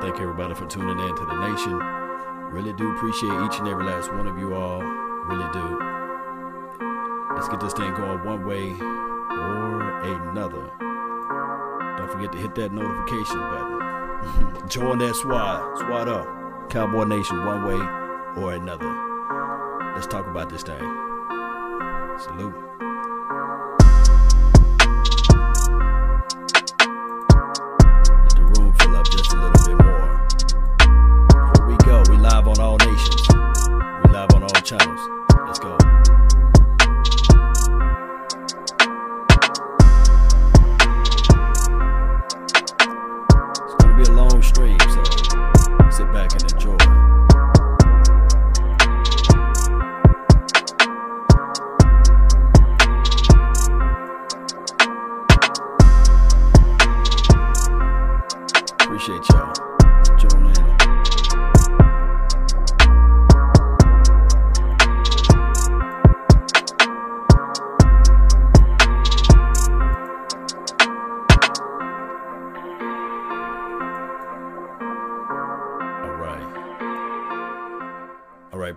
Thank everybody for tuning in to the nation. Really do appreciate each and every last one of you all. Really do. Let's get this thing going one way or another. Don't forget to hit that notification button. Join that SWAT. SWAT up. Cowboy Nation, one way or another. Let's talk about this thing. Salute.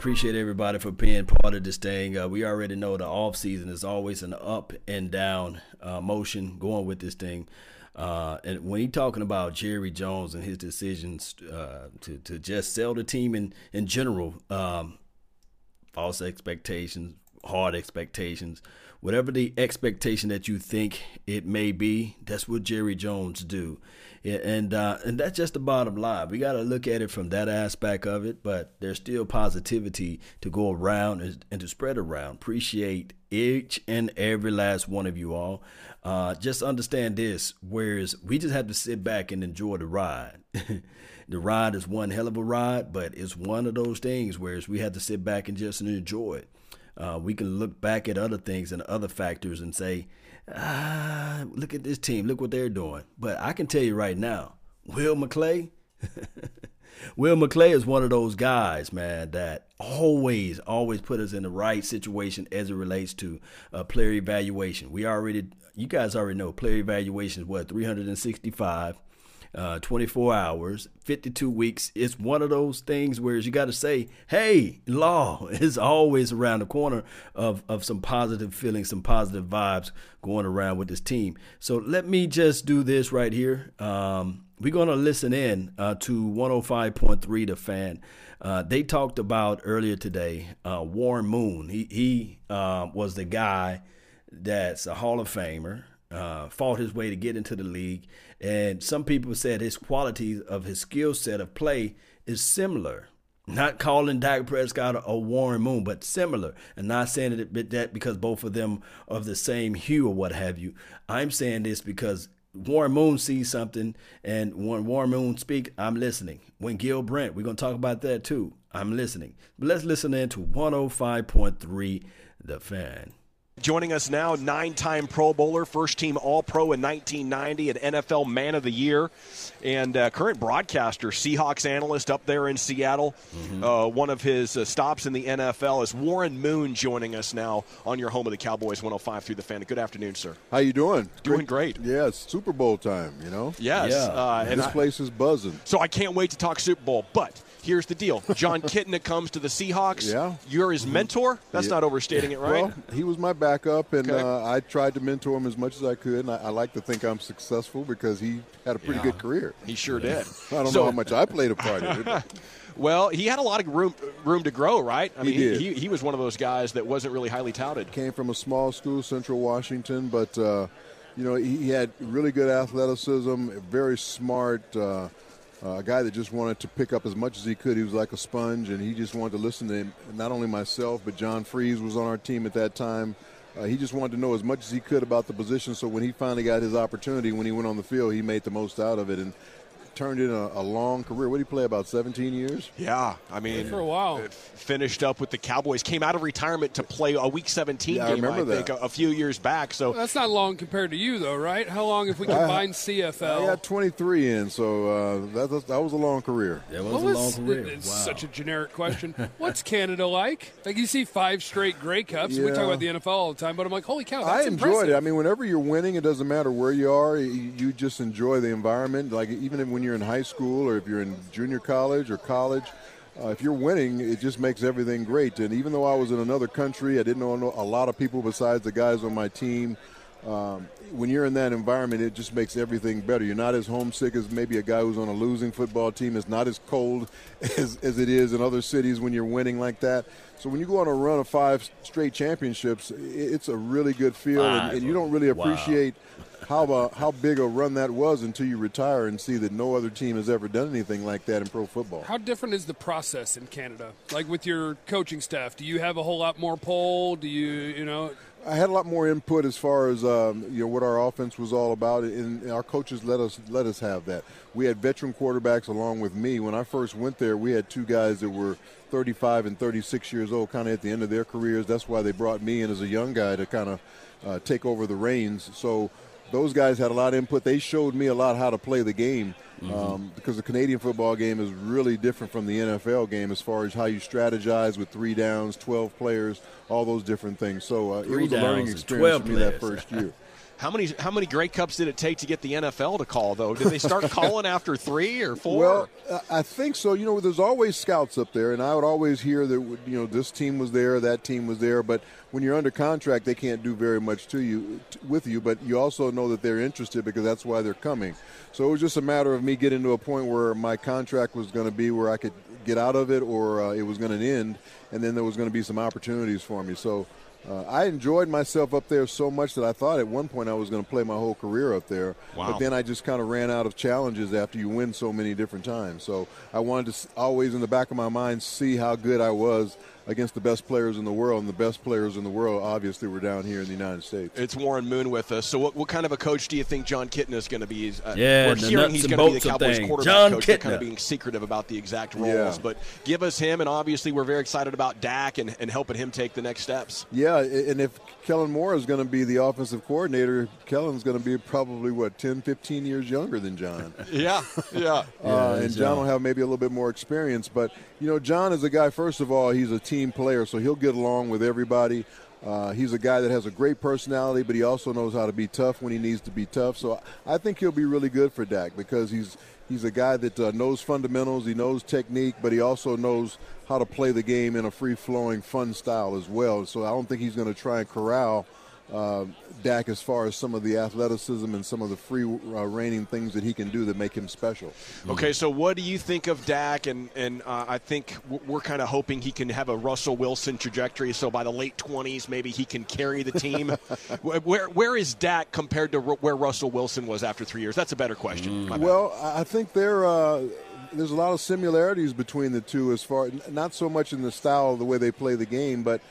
Appreciate everybody for being part of this thing. Uh, we already know the off season is always an up and down uh, motion going with this thing. Uh, and when he talking about Jerry Jones and his decisions uh, to to just sell the team in in general, um, false expectations, hard expectations, whatever the expectation that you think it may be, that's what Jerry Jones do. And uh, and that's just the bottom line. We got to look at it from that aspect of it, but there's still positivity to go around and, and to spread around. Appreciate each and every last one of you all. Uh, just understand this: whereas we just have to sit back and enjoy the ride. the ride is one hell of a ride, but it's one of those things whereas we have to sit back and just enjoy it. Uh, we can look back at other things and other factors and say, ah, look at this team, look what they're doing. But I can tell you right now, Will McClay, Will McClay is one of those guys, man, that always, always put us in the right situation as it relates to uh, player evaluation. We already, you guys already know, player evaluation is what, 365 uh, 24 hours, 52 weeks. It's one of those things where you got to say, hey, law is always around the corner of, of some positive feelings, some positive vibes going around with this team. So let me just do this right here. Um, we're going to listen in uh, to 105.3 The Fan. Uh, they talked about earlier today uh, Warren Moon. He, he uh, was the guy that's a Hall of Famer uh, fought his way to get into the league. And some people said his quality of his skill set of play is similar. Not calling Dak Prescott a Warren Moon, but similar. And not saying it that because both of them are of the same hue or what have you. I'm saying this because Warren Moon sees something, and when Warren Moon speak, I'm listening. When Gil Brandt, we're gonna talk about that too. I'm listening. But let's listen in to 105.3 The Fan. Joining us now, nine time Pro Bowler, first team All Pro in 1990, an NFL Man of the Year, and uh, current broadcaster, Seahawks analyst up there in Seattle. Mm-hmm. Uh, one of his uh, stops in the NFL is Warren Moon joining us now on your home of the Cowboys 105 through the fan. Good afternoon, sir. How you doing? Doing great. Yes, Super Bowl time, you know? Yes. Yeah. Uh, and this I, place is buzzing. So I can't wait to talk Super Bowl, but here's the deal. John Kitna comes to the Seahawks. Yeah. You're his mentor? That's yeah. not overstating it, right? Well, he was my backup, and okay. uh, I tried to mentor him as much as I could, and I, I, like to think I'm successful because he had a pretty yeah. good career. He sure did. I don't so, know how much I played a part in it. Well, he had a lot of room room to grow, right? I he mean, did. He, he was one of those guys that wasn't really highly touted. Came from a small school, Central Washington, but uh, you know he had really good athleticism, very smart. Uh, uh, a guy that just wanted to pick up as much as he could. He was like a sponge, and he just wanted to listen to him. Not only myself, but John Friesz was on our team at that time. Uh, he just wanted to know as much as he could about the position. So when he finally got his opportunity, when he went on the field, he made the most out of it and turned in a, a long career. What did he play about 17 years? Yeah, I mean for a while. Finished up with the Cowboys. Came out of retirement to play a Week 17 yeah, game. I, remember I think that. a, a, few years back. So well, that's not long compared to you, though, right? How long if we combine I, CFL? I got 23 in, so uh, that, was, that was a long career. That was what a long career. It's wow. such a generic question. What's Canada like? Like you see five straight Grey Cups. Yeah. We talk about the NFL all the time, but I'm like, holy cow, that's I enjoyed impressive. it. I mean, whenever you're winning, it doesn't matter where you are. You just enjoy the environment. Like even when you're you're in high school or if you're in junior college or college, uh, if you're winning, it just makes everything great. And even though I was in another country, I didn't know a lot of people besides the guys on my team. Um, when you're in that environment, it just makes everything better. You're not as homesick as maybe a guy who's on a losing football team. It's not as cold as, as it is in other cities when you're winning like that. So when you go on a run of five straight championships, it's a really good feel, and, and, you don't really appreciate wow. how uh, how big a run that was until you retire and see that no other team has ever done anything like that in pro football. How different is the process in Canada? Like with your coaching staff, do you have a whole lot more pull? Do you you know? I had a lot more input as far as um, you know what our offense was all about, and our coaches let us let us have that. We had veteran quarterbacks along with me. When I first went there, we had two guys that were 35 and 36 years old, kind of at the end of their careers. That's why they brought me in as a young guy to kind of uh, take over the reins. So those guys had a lot of input. They showed me a lot how to play the game mm-hmm. um, because the Canadian football game is really different from the NFL game as far as how you strategize with three downs, 12 players, all those different things. So uh, it was a learning experience for me players. that first year. How many how many Grey Cups did it take to get the NFL to call though? Did they start calling after three or four? Well, I think so. You know, there's always scouts up there, and I would always hear that you know this team was there, that team was there, but when you're under contract, they can't do very much to you with you. But you also know that they're interested because that's why they're coming. So it was just a matter of me getting to a point where my contract was going to be where I could get out of it, or uh, it was going to end, and then there was going to be some opportunities for me. So uh, I enjoyed myself up there so much that I thought at one point I was going to play my whole career up there. Wow. But then I just kind of ran out of challenges after you win so many different times. So I wanted to always, in the back of my mind, see how good I was against the best players in the world, and the best players in the world obviously were down here in the United States. It's Warren Moon with us. So, what, what kind of a coach do you think John Kitna is going to be? Uh, yeah, we're hearing he's going to be the Cowboys thing. quarterback John coach. Kitna. kind of being secretive about the exact roles, yeah. but give us him, and obviously we're very excited about Dak and, and helping him take the next steps. Yeah, and if Kellen Moore is going to be the offensive coordinator, Kellen's going to be probably what 10, 15 years younger than John. yeah, yeah. Uh, and John will have maybe a little bit more experience, but you know, John is a guy. First of all, he's a team player, so he'll get along with everybody. Uh, he's a guy that has a great personality, but he also knows how to be tough when he needs to be tough. So I think he'll be really good for Dak because he's he's a guy that uh, knows fundamentals, he knows technique, but he also knows how to play the game in a free flowing, fun style as well. So I don't think he's going to try and corral uh, Dak as far as some of the athleticism and some of the free uh, reigning things that he can do that make him special. Okay, so what do you think of Dak? And and uh, I think we're kind of hoping he can have a Russell Wilson trajectory. So by the late twenties, maybe he can carry the team. where where is Dak compared to where Russell Wilson was after three years? That's a better question. Mm. Well, I think they're. Uh, there's a lot of similarities between the two, as far not so much in the style of the way they play the game, but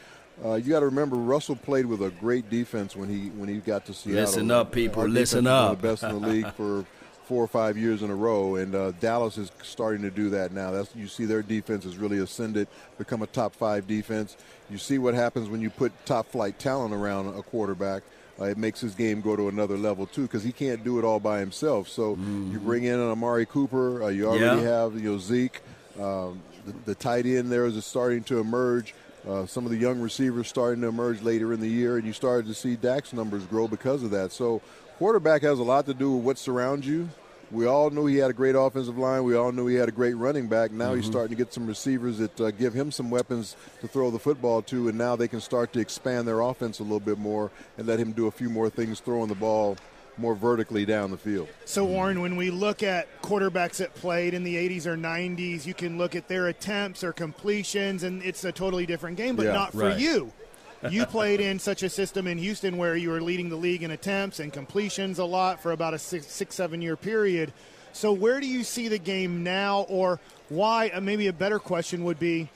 uh, you got to remember, Russell played with a great defense when he when he got to Seattle. Listen up, people. Our listen up. the best in the league for four or five years in a row, and uh, Dallas is starting to do that now. That's you see their defense has really ascended, become a top five defense. You see what happens when you put top flight talent around a quarterback. Uh, it makes his game go to another level too because he can't do it all by himself. So mm-hmm. you bring in an Amari Cooper. Uh, you already yeah. have you know Zeke. Um, the, the tight end there is starting to emerge. Uh, some of the young receivers starting to emerge later in the year, and you started to see Dak's numbers grow because of that. So, quarterback has a lot to do with what surrounds you. We all knew he had a great offensive line. We all knew he had a great running back. Now mm-hmm. he's starting to get some receivers that uh, give him some weapons to throw the football to, and now they can start to expand their offense a little bit more and let him do a few more things throwing the ball more vertically down the field. So, Warren, when we look at quarterbacks that played in the 80s or 90s, you can look at their attempts or completions, and it's a totally different game, but yeah, not for right. you. You played in such a system in Houston where you were leading the league in attempts and completions a lot for about a six, six seven year period. So, where do you see the game now, or why? Uh, maybe a better question would be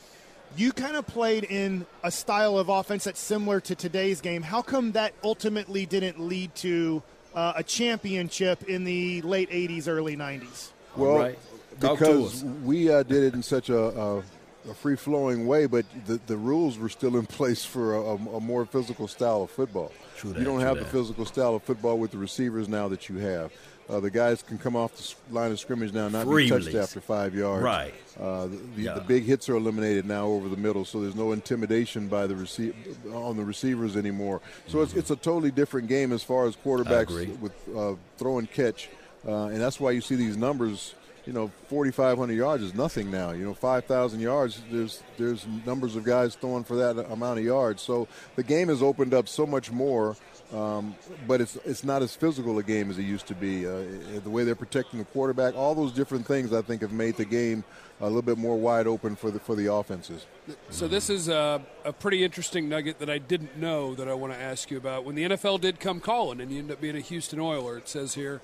you kind of played in a style of offense that's similar to today's game. How come that ultimately didn't lead to uh, a championship in the late 80s, early 90s? Well, right. because we uh, did it in such a, a, a free flowing way, but the, the rules were still in place for a, a more physical style of football. True that, you don't have that. the physical style of football with the receivers now that you have. Uh, the guys can come off the line of scrimmage now, not Free be touched release. after five yards. Right. Uh, the, the, yeah. the, big hits are eliminated now over the middle, so there's no intimidation by the receive on the receivers anymore. So mm-hmm. it's it's a totally different game as far as quarterbacks with uh, throw and catch, uh, and that's why you see these numbers you know, 4,500 yards is nothing now. You know, 5,000 yards, there's there's numbers of guys throwing for that amount of yards. So the game has opened up so much more, um, but it's it's not as physical a game as it used to be. Uh, the way they're protecting the quarterback, all those different things, I think, have made the game a little bit more wide open for the for the offenses. So this is a, a pretty interesting nugget that I didn't know that I want to ask you about. When the NFL did come calling, and you end up being a Houston Oiler, it says here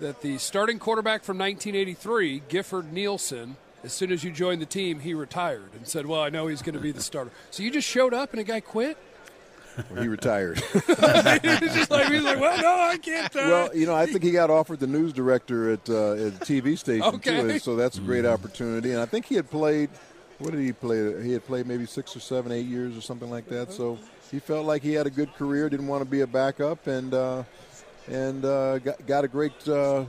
that the starting quarterback from 1983, Gifford Nielsen, as soon as you joined the team, he retired and said, "Well, I know he's going to be the starter." So you just showed up and a guy quit. Well, he retired. he's just like he's like, well, no, I can't. Uh. Well, you know, I think he got offered the news director at, uh, at the TV station okay. too, so that's a great opportunity. And I think he had played. What did he play? He had played maybe six or seven, eight years or something like that. So he felt like he had a good career, didn't want to be a backup, and uh, and uh, got, got a great uh,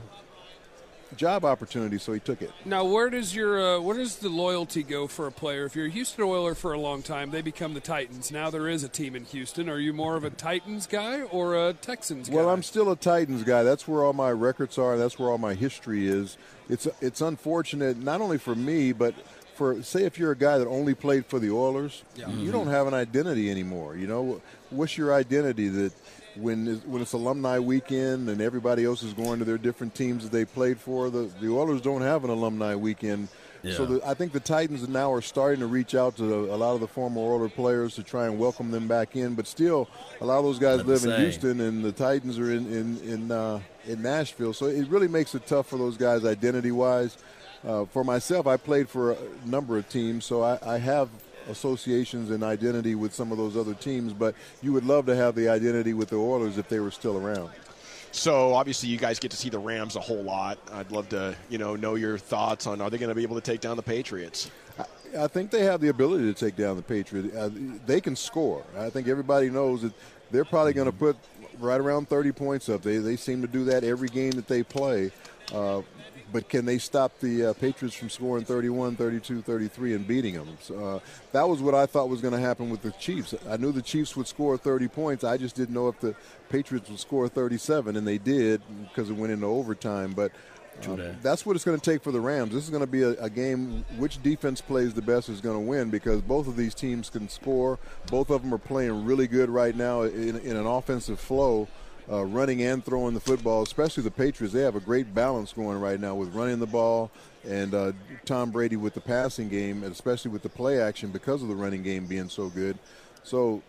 job opportunity, so he took it. Now, where does your uh, where does the loyalty go for a player? If you're a Houston Oiler for a long time, they become the Titans. Now there is a team in Houston. Are you more of a Titans guy or a Texans guy? Well, I'm still a Titans guy. That's where all my records are. That's where all my history is. It's it's unfortunate not only for me, but for say if you're a guy that only played for the Oilers, yeah. you mm-hmm. don't have an identity anymore. You know, what's your identity that when it's, when it's alumni weekend and everybody else is going to their different teams that they played for, the the Oilers don't have an alumni weekend. Yeah. So the, I think the Titans now are starting to reach out to a lot of the former Oilers players to try and welcome them back in. But still, a lot of those guys live in Houston, and the Titans are in in in, uh, in Nashville. So it really makes it tough for those guys identity wise. Uh, for myself, I played for a number of teams, so I, I have associations and identity with some of those other teams, but you would love to have the identity with the Oilers if they were still around. So obviously, you guys get to see the Rams a whole lot. I'd love to, you know, know your thoughts on are they going to be able to take down the Patriots? I, I think they have the ability to take down the Patriots. Uh, they can score. I think everybody knows that they're probably going to put right around 30 points up. They they seem to do that every game that they play. Uh, but can they stop the uh, Patriots from scoring 31, 32, 33 and beating them? So, uh, that was what I thought was going to happen with the Chiefs. I knew the Chiefs would score 30 points. I just didn't know if the Patriots would score 37, and they did because it went into overtime. But um, that's what it's going to take for the Rams. This is going to be a, a, game. Which defense plays the best is going to win because both of these teams can score. Both of them are playing really good right now in, in an offensive flow uh, running and throwing the football, especially the Patriots. They have a great balance going right now with running the ball and uh, Tom Brady with the passing game, and especially with the play action because of the running game being so good. So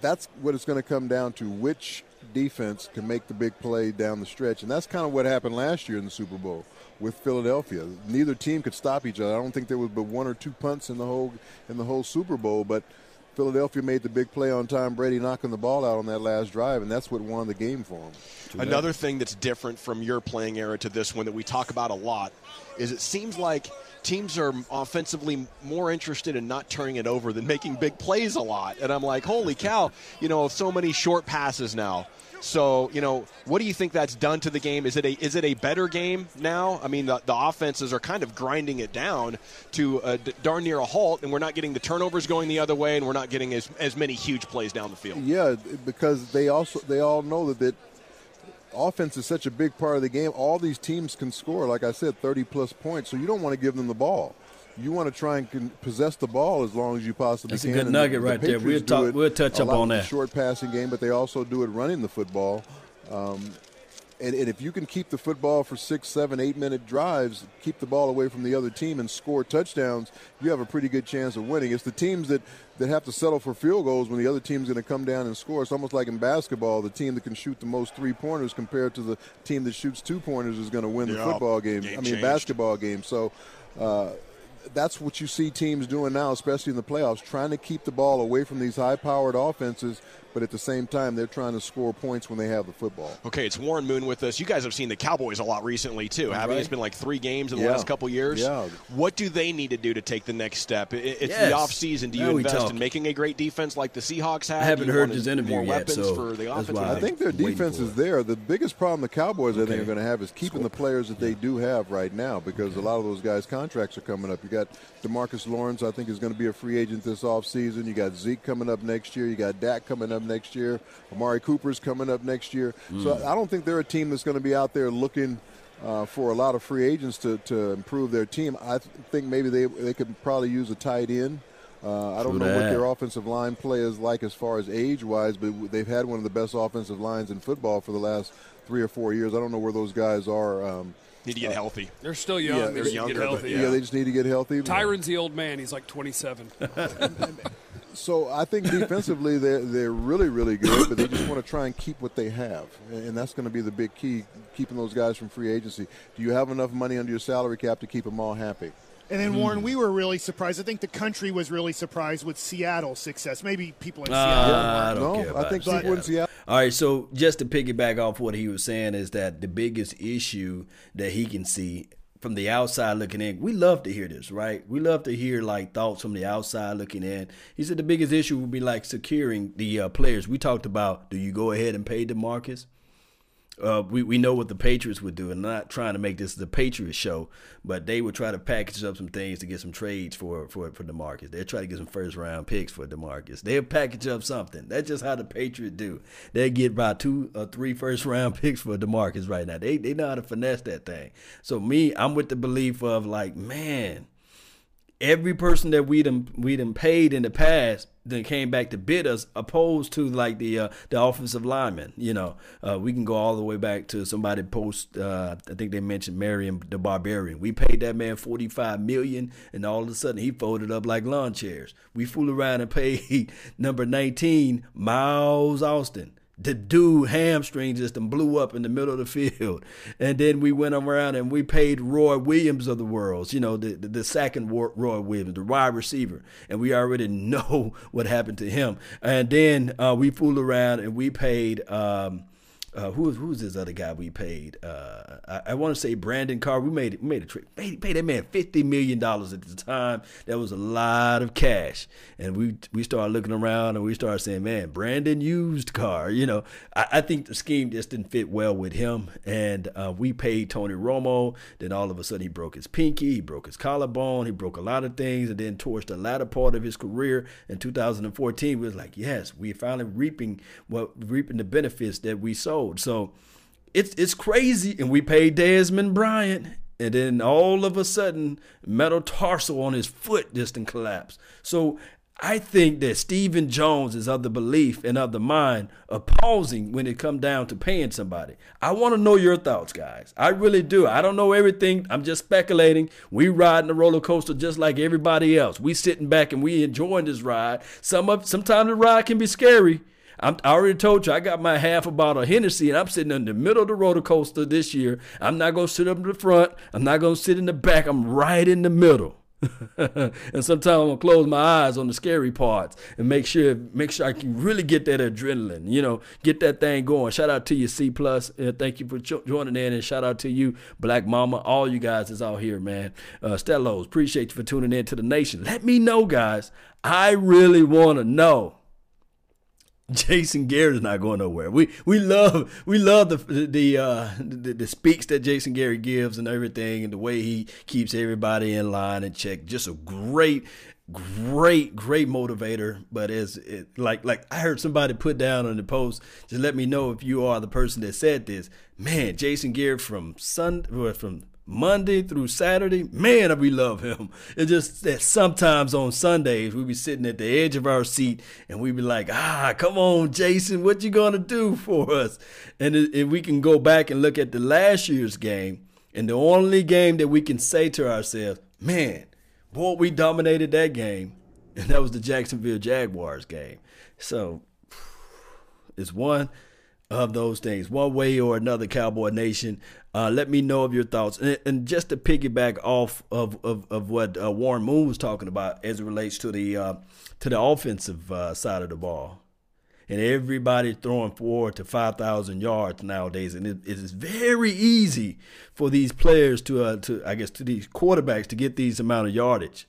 that's what it's going to come down to which defense can make the big play down the stretch. And that's kind of what happened last year in the Super Bowl with Philadelphia. Neither team could stop each other. I don't think there was but one or two punts in the whole in the whole Super Bowl, but – Philadelphia made the big play on Tom Brady knocking the ball out on that last drive, and that's what won the game for him. Another thing that's different from your playing era to this one that we talk about a lot is it seems like teams are offensively more interested in not turning it over than making big plays a lot. And I'm like, holy cow, you know, so many short passes now. So, you know, what do you think that's done to the game? Is it a is it a better game now? I mean, the, the offenses are kind of grinding it down to darn near a halt, and we're not getting the turnovers going the other way, and we're not getting as, as many huge plays down the field. Yeah, because they also they all know that that offense is such a big part of the game. All these teams can score, like I said, 30 plus points. So you don't want to give them the ball you want to try and possess the ball as long as you possibly That's can. That's a good nugget the, right the there. We'll, talk, we'll touch up on that. short passing game, but they also do it running the football. Um, and, and, if you can keep the football for six, seven, eight minute drives, keep the ball away from the other team and score touchdowns, you have a pretty good chance of winning. It's the teams that, that have to settle for field goals when the other team's going to come down and score. It's almost like in basketball, the team that can shoot the most three pointers compared to the team that shoots two pointers is going to win the football game. game I mean, changed. basketball game. So. Uh, that's what you see teams doing now, especially in the playoffs, trying to keep the ball away from these high-powered offenses but at the same time, they're trying to score points when they have the football. Okay, it's Warren Moon with us. You guys have seen the Cowboys a lot recently too, haven't right. It's been like three games in the yeah. last couple years. Yeah. What do they need to do to take the next step? It's yes. the off season. Do you now invest in making a great defense like the Seahawks have? I haven't heard his interview more yet, weapons so for the offense. I think their defense is there. The biggest problem the Cowboys okay. I think are going to have is keeping the players that they do have right now because a lot of those guys' contracts are coming up. You got Demarcus Lawrence, I think, is going to be a free agent this offseason. You got Zeke coming up next year. You got Dak coming up next year. Amari Cooper's coming up next year. Mm. So I don't think they're a team that's going to be out there looking uh, for a lot of free agents to, to improve their team. I th- think maybe they they could probably use a tight end. Uh, I don't know what their offensive line play is like as far as age wise, but they've had one of the best offensive lines in football for the last three or four years. I don't know where those guys are. Um, need to get uh, healthy. They're still young. Yeah, they're young. Healthy. Yeah. yeah. they just need to get healthy. Tyron's the old man. He's like 27. so I think defensively they're they're really really good, but they just want to try and keep what they have, and that's going to be the big key, keeping those guys from free agency. Do you have enough money under your salary cap to keep them all happy? And then Warren, we were really surprised. I think the country was really surprised with Seattle's success. Maybe people in uh, Seattle. I don't no, care I think people in Seattle. All right, so just to piggyback off what he was saying is that the biggest issue that he can see from the outside looking in, we love to hear this, right? We love to hear like thoughts from the outside looking in. He said the biggest issue would be like securing the uh, players. We talked about, do you go ahead and pay DeMarcus? Uh, we, we know what the Patriots would do, and not trying to make this the Patriots show, but they would try to package up some things to get some trades for for for Demarcus. They'll try to get some first round picks for Demarcus. They'll package up something. That's just how the Patriots do. They get about two or three first round picks for Demarcus right now. They they know how to finesse that thing. So me, I'm with the belief of like, man, every person that we them we them paid in the past then came back to bid us, opposed to like the uh, the offensive lineman. You know, uh, we can go all the way back to somebody post. Uh, I think they mentioned Marion the Barbarian. We paid that man forty five million, and all of a sudden he folded up like lawn chairs. We fool around and paid number nineteen Miles Austin the dude hamstring just blew up in the middle of the field. And then we went around and we paid Roy Williams of the world, you know, the, the, the second Roy Williams, the wide receiver. And we already know what happened to him. And then uh, we fooled around and we paid. Um, uh, who who's this other guy we paid? Uh, I, I want to say Brandon Carr. We made we made a trade. Paid, paid that man fifty million dollars at the time. That was a lot of cash. And we we started looking around and we started saying, man, Brandon used Carr. You know, I, I think the scheme just didn't fit well with him. And uh, we paid Tony Romo. Then all of a sudden he broke his pinky, he broke his collarbone, he broke a lot of things, and then towards the latter part of his career in 2014, we was like, yes, we finally reaping what reaping the benefits that we sold old. So it's it's crazy. And we paid Desmond Bryant. And then all of a sudden, metatarsal on his foot just collapsed. So I think that Stephen Jones is of the belief and of the mind of pausing when it come down to paying somebody. I want to know your thoughts, guys. I really do. I don't know everything. I'm just speculating. We riding the roller coaster just like everybody else. We sitting back and we enjoying this ride. Some of sometimes the ride can be scary. I'm, i already told you I got my half a bottle of Hennessy and I'm sitting in the middle of the roller coaster this year. I'm not going to sit up in the front. I'm not going to sit in the back. I'm right in the middle. and sometimes I'm gonna close my eyes on the scary parts and make sure make sure I can really get that adrenaline, you know, get that thing going. Shout out to you, C plus. Uh, thank you for joining in, and shout out to you, Black Mama, all you guys is out here, man. Uh, Stellos, appreciate you for tuning in to the nation. Let me know, guys. I really want to know Jason Garrett is not going nowhere. We we love we love the the, uh, the the speaks that Jason Garrett gives and everything, and the way he keeps everybody in line and check. Just a great, great, great motivator. But as it, like like I heard somebody put down on the post, just let me know if you are the person that said this. Man, Jason Garrett from Sun from Monday through Saturday, man, we love him. It's just that sometimes on Sundays we be sitting at the edge of our seat and we be like, ah, come on, Jason, what you gonna do for us? And if we can go back and look at the last year's game, and the only game that we can say to ourselves, man, boy, we dominated that game, and that was the Jacksonville Jaguars game. So it's one of those things, one way or another, Cowboy Nation. Uh, let me know of your thoughts. And, and, just to piggyback off of, of, of what uh, Warren Moon was talking about as it relates to the uh, to the offensive uh, side of the ball. And everybody throwing four to 5,000 yards nowadays. And it, it is very easy for these players to, uh, to, I guess, to these quarterbacks to get these amount of yardage.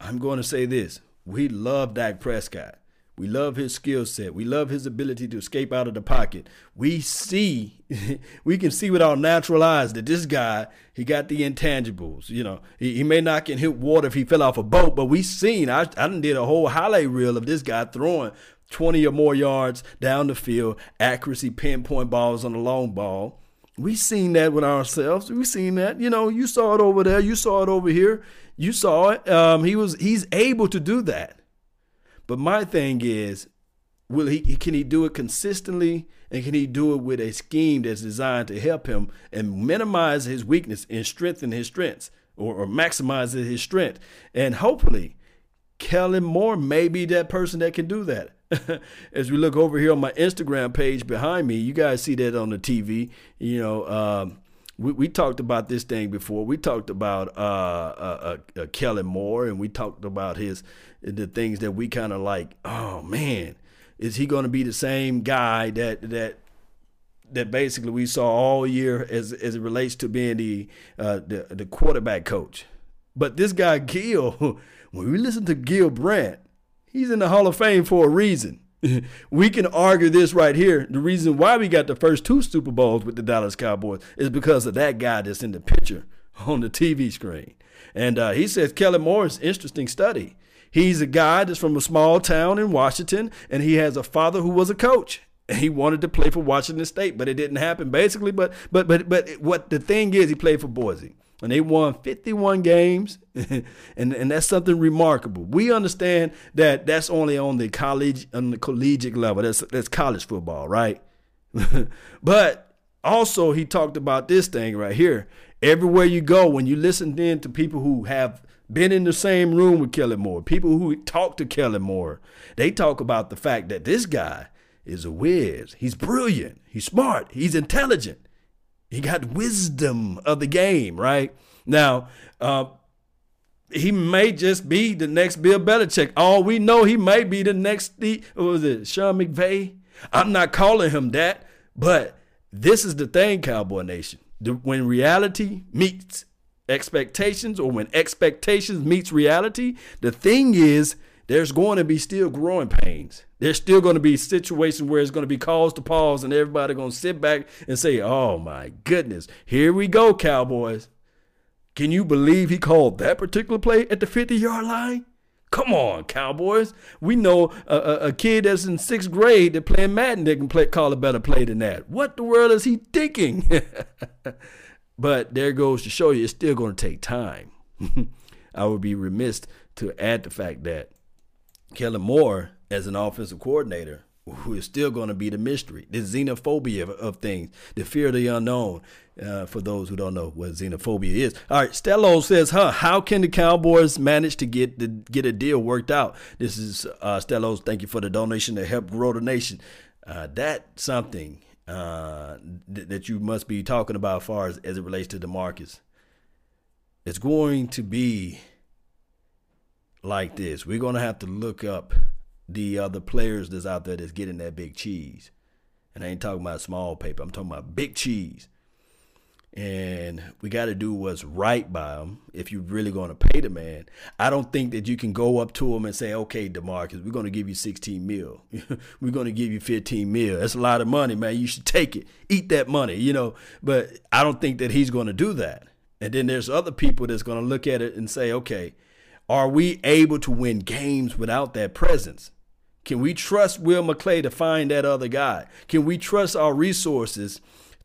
I'm going to say this. We love Dak Prescott. We love his skill set. We love his ability to escape out of the pocket. We see, we can see with our natural eyes that this guy, he got the intangibles. You know, he, he may not can hit water if he fell off a boat, but we seen, I, I did a whole highlight reel of this guy throwing 20 or more yards down the field, accuracy, pinpoint balls on the long ball We seen that with ourselves. We seen that. You know, you saw it over there. You saw it over here. You saw it. Um, he was. He's able to do that. But my thing is, will he? Can he do it consistently? And can he do it with a scheme that's designed to help him and minimize his weakness and strengthen his strengths or, or maximize his strength? And hopefully, Kellen Moore may be that person that can do that. As we look over here on my Instagram page behind me, you guys see that on the TV. You know, um, we, we talked about this thing before. We talked about uh, uh, uh, uh Kellen Moore, and we talked about his the things that we kind of like. Oh man, is he going to be the same guy that that that basically we saw all year as as it relates to being the uh, the, the quarterback coach? But this guy Gil, when we listen to Gil Brandt, he's in the Hall of Fame for a reason. we can argue this right here. The reason why we got the first two Super Bowls with the Dallas Cowboys is because of that guy that's in the picture on the TV screen. And uh, he says Kellen Moore's interesting study. He's a guy that's from a small town in Washington, and he has a father who was a coach. He wanted to play for Washington State, but it didn't happen basically. But but but but what the thing is, he played for Boise, and they won 51 games, and and that's something remarkable. We understand that that's only on the college on the collegiate level. That's that's college football, right? but also he talked about this thing right here. Everywhere you go, when you listen in to people who have been in the same room with Kellen Moore, people who talk to Kellen Moore, they talk about the fact that this guy is a whiz. He's brilliant. He's smart. He's intelligent. He got wisdom of the game, right? Now, uh, he may just be the next Bill Belichick. All we know, he may be the next, the, what was it, Sean McVay? I'm not calling him that, but this is the thing, Cowboy Nation. The, when reality meets expectations or when expectations meets reality, the thing is there's going to be still growing pains. There's still going to be situations where it's going to be cause to pause and everybody going to sit back and say, "Oh my goodness, here we go, Cowboys." Can you believe he called that particular play at the 50-yard line? Come on, Cowboys. We know a, a, a, kid that's in sixth grade that playing Madden that can play, call a better play than that. What the world is he thinking? But there goes to show you it's still going to take time. I would be remiss to add the fact that Kellen Moore, as an offensive coordinator, who is still going to be the mystery, the xenophobia of, of things, the fear of the unknown. Uh, for those who don't know what xenophobia is. All right, Stello says, "Huh? How can the Cowboys manage to get the get a deal worked out?" This is uh, Stellos. Thank you for the donation to help grow the nation. Uh, that something uh, th- that you must be talking about as far as, as it relates to Demarcus. It's going to be like this. We're going to have to look up the other players that's out there that's getting that big cheese. And I ain't talking about small paper. I'm talking about big cheese and we got to do what's right by him if you're really going to pay the man. I don't think that you can go up to him and say, "Okay, Demarcus, we're going to give you 16 mil. we're going to give you 15 mil. That's a lot of money, man. You should take it. Eat that money, you know." But I don't think that he's going to do that. And then there's other people that's going to look at it and say, "Okay, are we able to win games without that presence?" Can we trust Will McClay to find that other guy? Can we trust our resources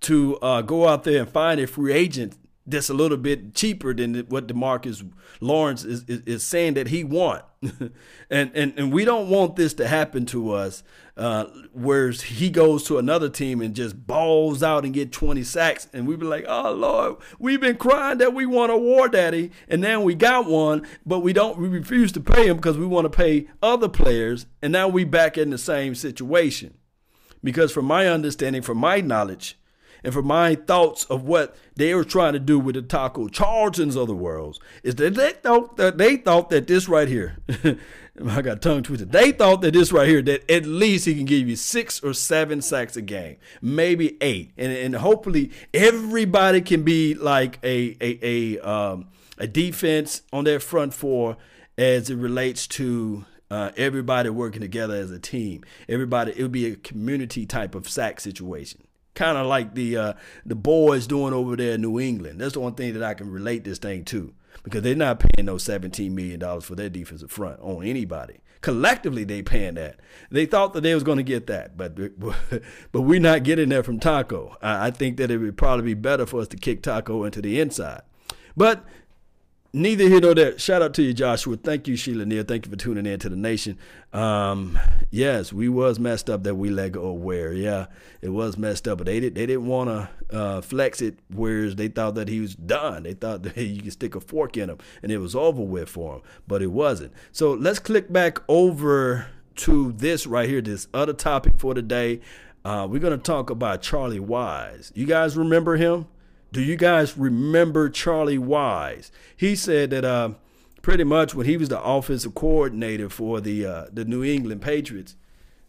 to uh, go out there and find a free agent that's a little bit cheaper than what Demarcus Lawrence is, is, is saying that he want. and, and and we don't want this to happen to us, uh, where he goes to another team and just balls out and get 20 sacks. And we be like, oh, Lord, we've been crying that we want a war daddy. And now we got one, but we don't, we refuse to pay him because we want to pay other players. And now we back in the same situation. Because from my understanding, from my knowledge, and from my thoughts of what they were trying to do with the Taco Charltons of the world is that they thought that they thought that this right here, I got tongue twisted. They thought that this right here that at least he can give you six or seven sacks a game, maybe eight, and and hopefully everybody can be like a a a um a defense on their front four as it relates to uh, everybody working together as a team. Everybody, it would be a community type of sack situation kind of like the uh, the boys doing over there in New England. That's the one thing that I can relate this thing to. because they're not paying no $17 million for their defensive front on anybody. Collectively, they paying that. They thought that they was going to get that, but but we're not getting that from Taco. I think that it would probably be better for us to kick Taco into the inside. But neither here nor there. Shout out to you, Joshua. Thank you, Sheila Neal. Thank you for tuning in to the nation. Um, yes, we was messed up that we let go of Ware. Yeah, it was messed up, but they did they didn't want to uh, flex it. Whereas they thought that he was done. They thought that hey, you could stick a fork in him and it was over with for him, but it wasn't. So let's click back over to this right here, this other topic for today. Uh, we're gonna talk about Charlie Weis. You guys remember him? Do you guys remember Charlie Weis? He said that uh, pretty much when he was the offensive coordinator for the uh, the New England Patriots,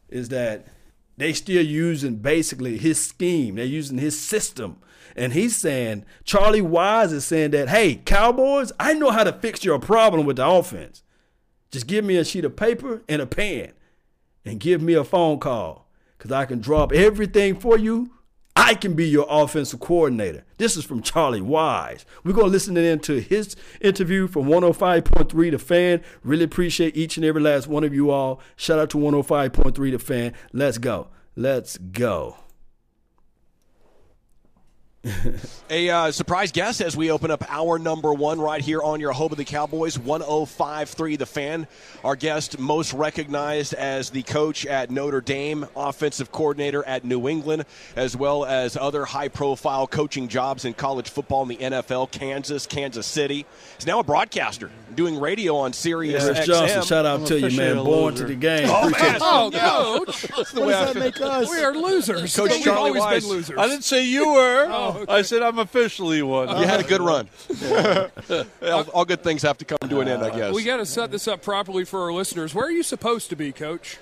is that they still using basically his scheme. They're using his system. And he's saying, Charlie Weis is saying that, hey, Cowboys, I know how to fix your problem with the offense. Just give me a sheet of paper and a pen and give me a phone call because I can drop everything for you I can be your offensive coordinator. This is from Charlie Weis. We're going to listen in to his interview from 105.3 The Fan. Really appreciate each and every last one of you all. Shout out to 105.3 The Fan. Let's go. Let's go. a uh, surprise guest as we open up our number one right here on your home of the Cowboys, 1053 The Fan. Our guest, most recognized as the coach at Notre Dame, offensive coordinator at New England, as well as other high profile coaching jobs in college football in the NFL, Kansas, Kansas City. He's now a broadcaster doing radio on Sirius yeah, XM. Johnson, shout out to you, man. Born to the game. Oh, man. Oh, coach. That's the what way does I that make us? We are losers. Coach We've Charlie always Weis. been losers. I didn't say you were. Oh, okay. I said I'm officially one. You had a good run. all, all good things have to come to an end, I guess. We got to set this up properly for our listeners. Where are you supposed to be, Coach?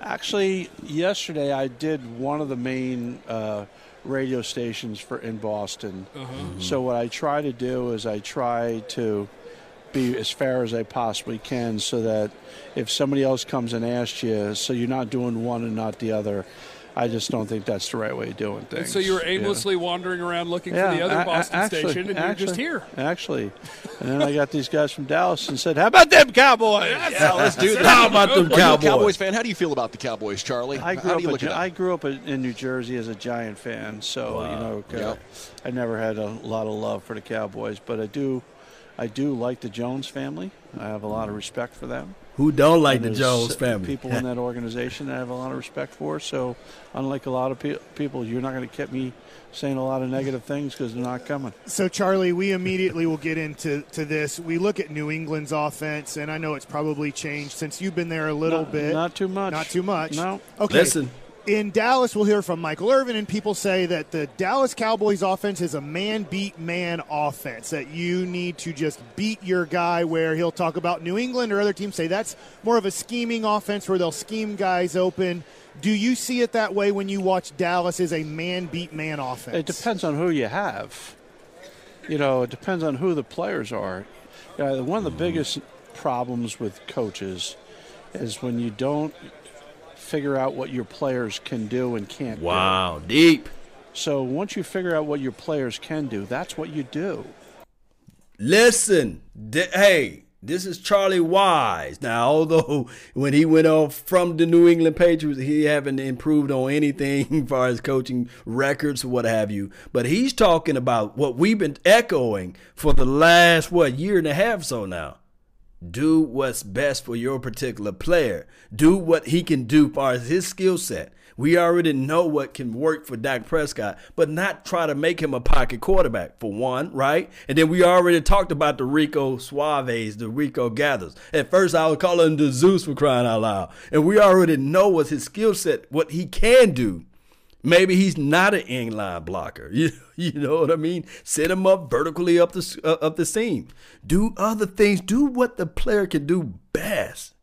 Actually, yesterday I did one of the main uh, radio stations for in Boston. Uh-huh. So what I try to do is I try to be as fair as I possibly can, so that if somebody else comes and asks you, so you're not doing one and not the other. I just don't think that's the right way of doing things. And so you were Yeah. aimlessly wandering around looking Yeah, for the other I- I- Boston actually- station, and actually, you're just here. Actually, and then I got these guys from Dallas and said, "How about them Cowboys?" yeah, let's do that. How about them Are you a Cowboys? Cowboys fan? How do you feel about the Cowboys, Charlie? I How grew do up. you look at I grew up in New Jersey as a Giant fan, so you know, uh, Yep. I never had a lot of love for the Cowboys, but I do, I do like the Jones family. I have a lot of respect for them. Who don't like And the Jones family? People in that organization that I have a lot of respect for. So, unlike a lot of pe- people, you're not going to get me saying a lot of negative things because they're not coming. So, Charlie, we immediately will get into to this. We look at New England's offense, and I know it's probably changed since you've been there a little Not- bit. Not too much. Not too much. No. Okay. Listen, In Dallas, we'll hear from Michael Irvin, and people say that the Dallas Cowboys offense is a man beat man offense, that you need to just beat your guy, where he'll talk about New England or other teams say that's more of a scheming offense where they'll scheme guys open. Do you see it that way when you watch Dallas as a man beat man offense? It depends on who you have. You know, it depends on who the players are. Uh, one of the biggest problems with coaches is when you don't figure out what your players can do and can't do. wow, deep. So once you figure out what your players can do, that's what you do. Listen, th- hey, this is Charlie Weis. Now, although when he went off from the New England Patriots, he haven't improved on anything as far as coaching records or what have you. But he's talking about what we've been echoing for the last what year and a half so now. Do what's best for your particular player. Do what he can do far as his skill set. We already know what can work for Dak Prescott, but not try to make him a pocket quarterback, for one, right? And then we already talked about the Rico Suaves, the Rico Gathers. At first, I was calling him the Zeus for crying out loud. And we already know what his skill set, what he can do. Maybe he's not an inline blocker. You, you know what I mean? Set him up vertically up the uh, up the seam. Do other things. Do what the player can do best.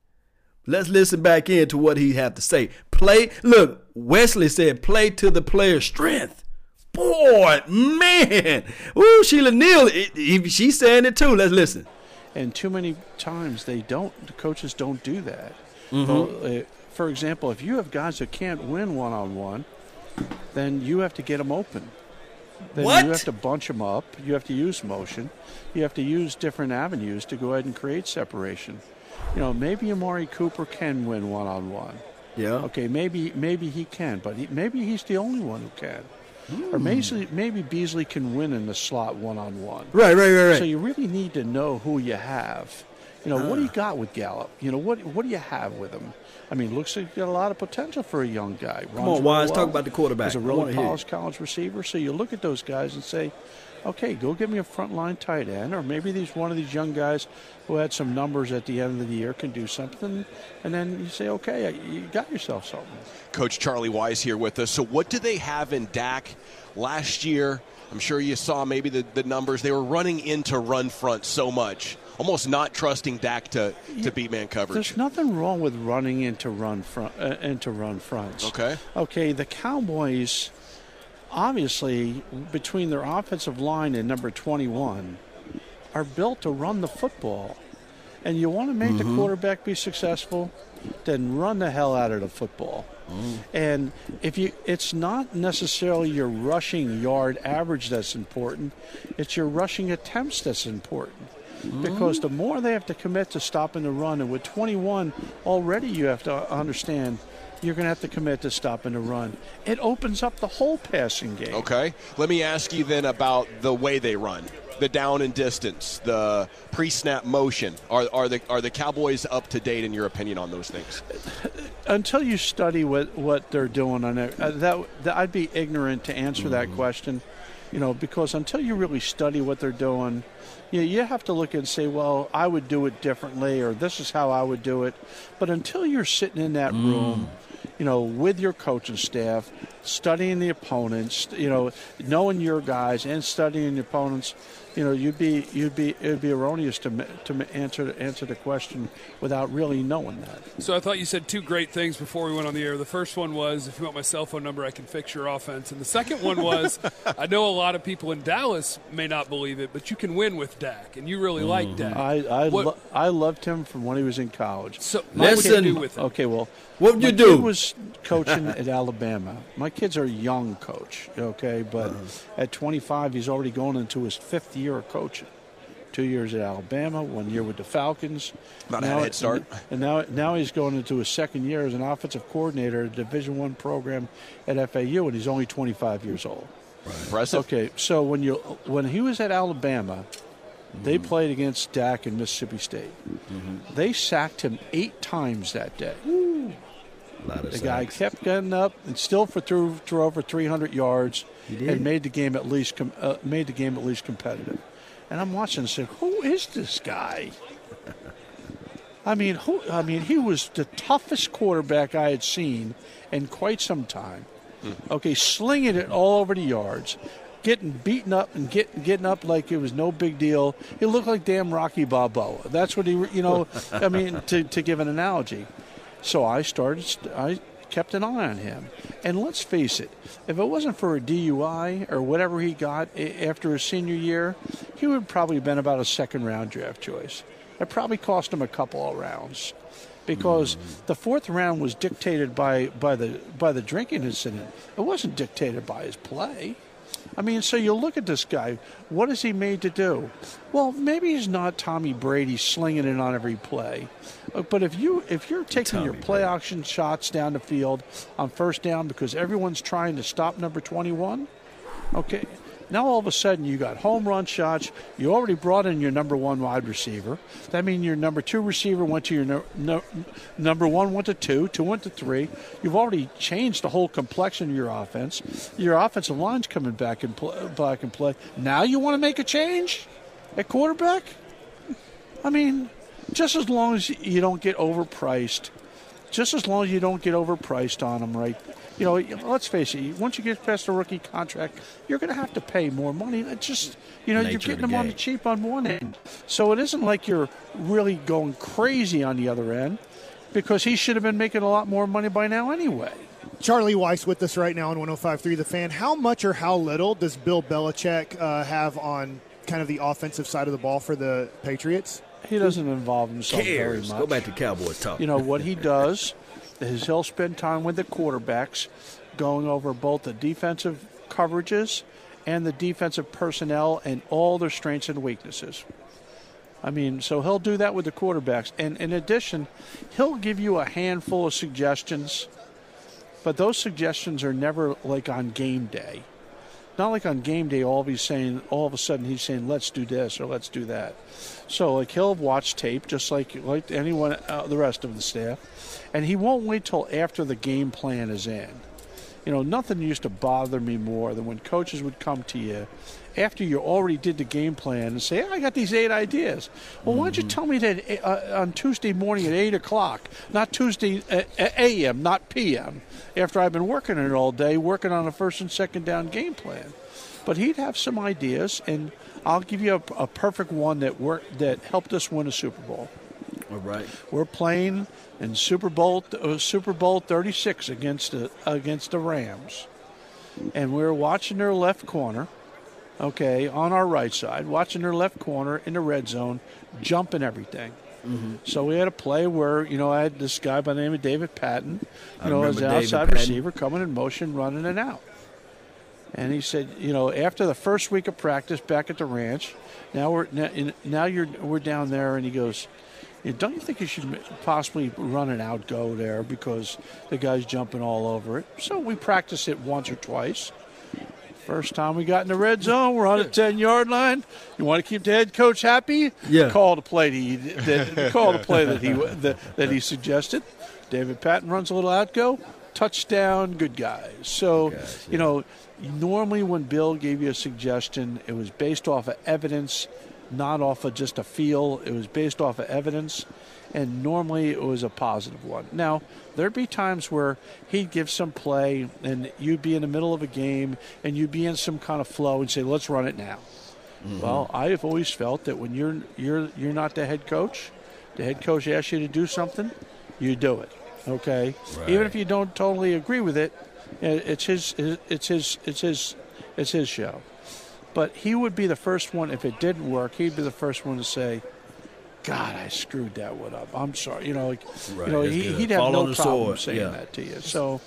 Let's listen back into what he had to say. Play. Look, Wesley said, "Play to the player's strength." Boy, man, ooh, Sheila Neal, she's saying it too. Let's listen. And too many times they don't. The coaches don't do that. Well, uh, for example, if you have guys that can't win one on one, then you have to get them open. then what? you have to bunch them up. You have to use motion. You have to use different avenues to go ahead and create separation. You know, maybe Amari Cooper can win one on one. Yeah. Okay, maybe maybe he can, but he, maybe he's the only one who can. Or Hmm. maybe maybe Beasley can win in the slot one on one. Right, right, right, right. So you really need to know who you have. You know, what do you Ah. got with Gallup? You know, what what do you have with him? I mean, looks like you got a lot of potential for a young guy. Come Runs on, Wise, really talk about the quarterback. He's a really wanna hear polished college receiver. So you look at those guys and say, okay, go get me a front line tight end, or maybe these one of these young guys who had some numbers at the end of the year can do something, and then you say, okay, you got yourself something. Coach Charlie Weis here with us. So, what do they have in Dak last year? I'm sure you saw maybe the, the numbers. They were running into run front so much, almost not trusting Dak to, to beat man coverage. There's nothing wrong with running into run front uh, into run fronts. Okay. Okay, the Cowboys obviously between their offensive line and number 21 are built to run the football. And you want to make the quarterback be successful, then run the hell out of the football. And if you it's not necessarily your rushing yard average that's important, it's your rushing attempts that's important. Because the more they have to commit to stopping the run, and with 21 already, you have to understand you're going to have to commit to stopping the run. It opens up the whole passing game. Okay. Let me ask you then about the way they run, the down and distance, the pre-snap motion. Are, are the are the Cowboys up to date in your opinion on those things? Until you study what, what they're doing on it, uh, that, that I'd be ignorant to answer that question. You know, because until you really study what they're doing, you, you have to look and say, well, I would do it differently, or this is how I would do it. But until you're sitting in that mm. room, you know, with your coaching staff, studying the opponents, you know, knowing your guys and studying the opponents, you know, you'd be you'd be it'd be erroneous to to answer answer the question without really knowing that. So I thought you said two great things before we went on the air. The first one was, if you want my cell phone number, I can fix your offense. And the second one was, I know a lot of people in Dallas may not believe it, but you can win with Dak, and you really like mm-hmm. Dak. I I, What- lo- I loved him from when he was in college. so what would you Listen. do with it? Okay, well, What would you do? Kid was coaching at Alabama. My kid's are young coach, okay, but Uh-huh. at 25, he's already going into his fifth year of coaching. Two years at Alabama, one year with the Falcons. Not had a head start. And now, now he's going into his second year as an offensive coordinator at a Division One program at FAU, and he's only 25 years old. Impressive. Okay, so when you when he was at Alabama, they Mm-hmm. played against Dak in Mississippi State. They sacked him eight times that day. The guy kept getting up and still for threw, threw over 300 yards and made the game at least com- uh, made the game at least competitive. And I'm watching and saying, "Who is this guy?" I mean, who? I mean, he was the toughest quarterback I had seen in quite some time. Okay, slinging it all over the yards, getting beaten up and getting getting up like it was no big deal. He looked like damn Rocky Balboa. That's what he, you know. I mean, to to give an analogy. So I started. I kept an eye on him, and let's face it, if it wasn't for a DUI or whatever he got after his senior year, he would probably been about a second round draft choice. It probably cost him a couple of rounds, because mm. the fourth round was dictated by by the by the drinking incident. It wasn't dictated by his play. I mean, so you look at this guy. What is he made to do? Well, maybe he's not Tommy Brady slinging it on every play, Uh, but if you if you're taking your play Brady. action shots down the field on first down because everyone's trying to stop number 21, okay. Now all of a sudden you got home run shots. You already brought in your number one wide receiver. That means your number two receiver went to your no, no, number one went to two, two went to three. You've already changed the whole complexion of your offense. Your offensive line's coming back and back and play. Now you want to make a change at quarterback? I mean, just as long as you don't get overpriced, just as long as you don't get overpriced on them, right? You know, let's face it. Once you get past a rookie contract, you're going to have to pay more money. It's just, you know, you're getting the them on the cheap on one end. So it isn't like you're really going crazy on the other end, because he should have been making a lot more money by now anyway. Charlie Weis with us right now on 105.3 The Fan. How much or how little does Bill Belichick uh, have on kind of the offensive side of the ball for the Patriots? He doesn't involve himself very much. Go back to Cowboys talk. You know what he does is he'll spend time with the quarterbacks, going over both the defensive coverages and the defensive personnel and all their strengths and weaknesses. I mean, so he'll do that with the quarterbacks. And in addition, he'll give you a handful of suggestions, but those suggestions are never like on game day. Not like on game day, all he's saying, all of a sudden he's saying, let's do this or let's do that. So, like, he'll watch tape just like, like anyone, uh, the rest of the staff, and he won't wait till after the game plan is in you know, nothing used to bother me more than when coaches would come to you after you already did the game plan and say, I got these eight ideas. Well, why don't you mm-hmm. tell me that uh, on Tuesday morning at 8 o'clock, not Tuesday uh, a.m., not p.m., after I've been working it all day, working on a first and second down game plan? But he'd have some ideas, and I'll give you a, a perfect one that worked that helped us win a Super Bowl. All right. We're playing in Super Bowl uh, Super Bowl 36 against the, against the Rams, and we were watching their left corner. Okay, on our right side, watching their left corner in the red zone, jumping everything. Mm-hmm. So we had a play where you know I had this guy by the name of David Patton, you I know, as an outside Patton. receiver coming in motion, running it out. And he said, you know, after the first week of practice back at the ranch, now we're now you're we're down there, and he goes, don't you think you should possibly run an out go there because the guy's jumping all over it? So we practiced it once or twice. First time we got in the red zone, we're on the 10 yard line. You want to keep the head coach happy? Yeah. Call the play that he, that, call the play that he, that, that he suggested. David Patton runs a little out go, touchdown, good guys. So, guys, yeah. you know, normally when Bill gave you a suggestion, it was based off of evidence not off of just a feel. It was based off of evidence, and normally it was a positive one. Now, there'd be times where he'd give some play, and you'd be in the middle of a game, and you'd be in some kind of flow, and say, "Let's run it now." Mm-hmm. Well, I have always felt that when you're you're you're not the head coach, the head coach asks you to do something, you do it. Okay, right. even if you don't totally agree with it, it's his it's his it's his it's his show. But he would be the first one, if it didn't work, he'd be the first one to say, God, I screwed that one up. I'm sorry. You know, like, right, you know, he, would have no problem sword. saying yeah. that to you. So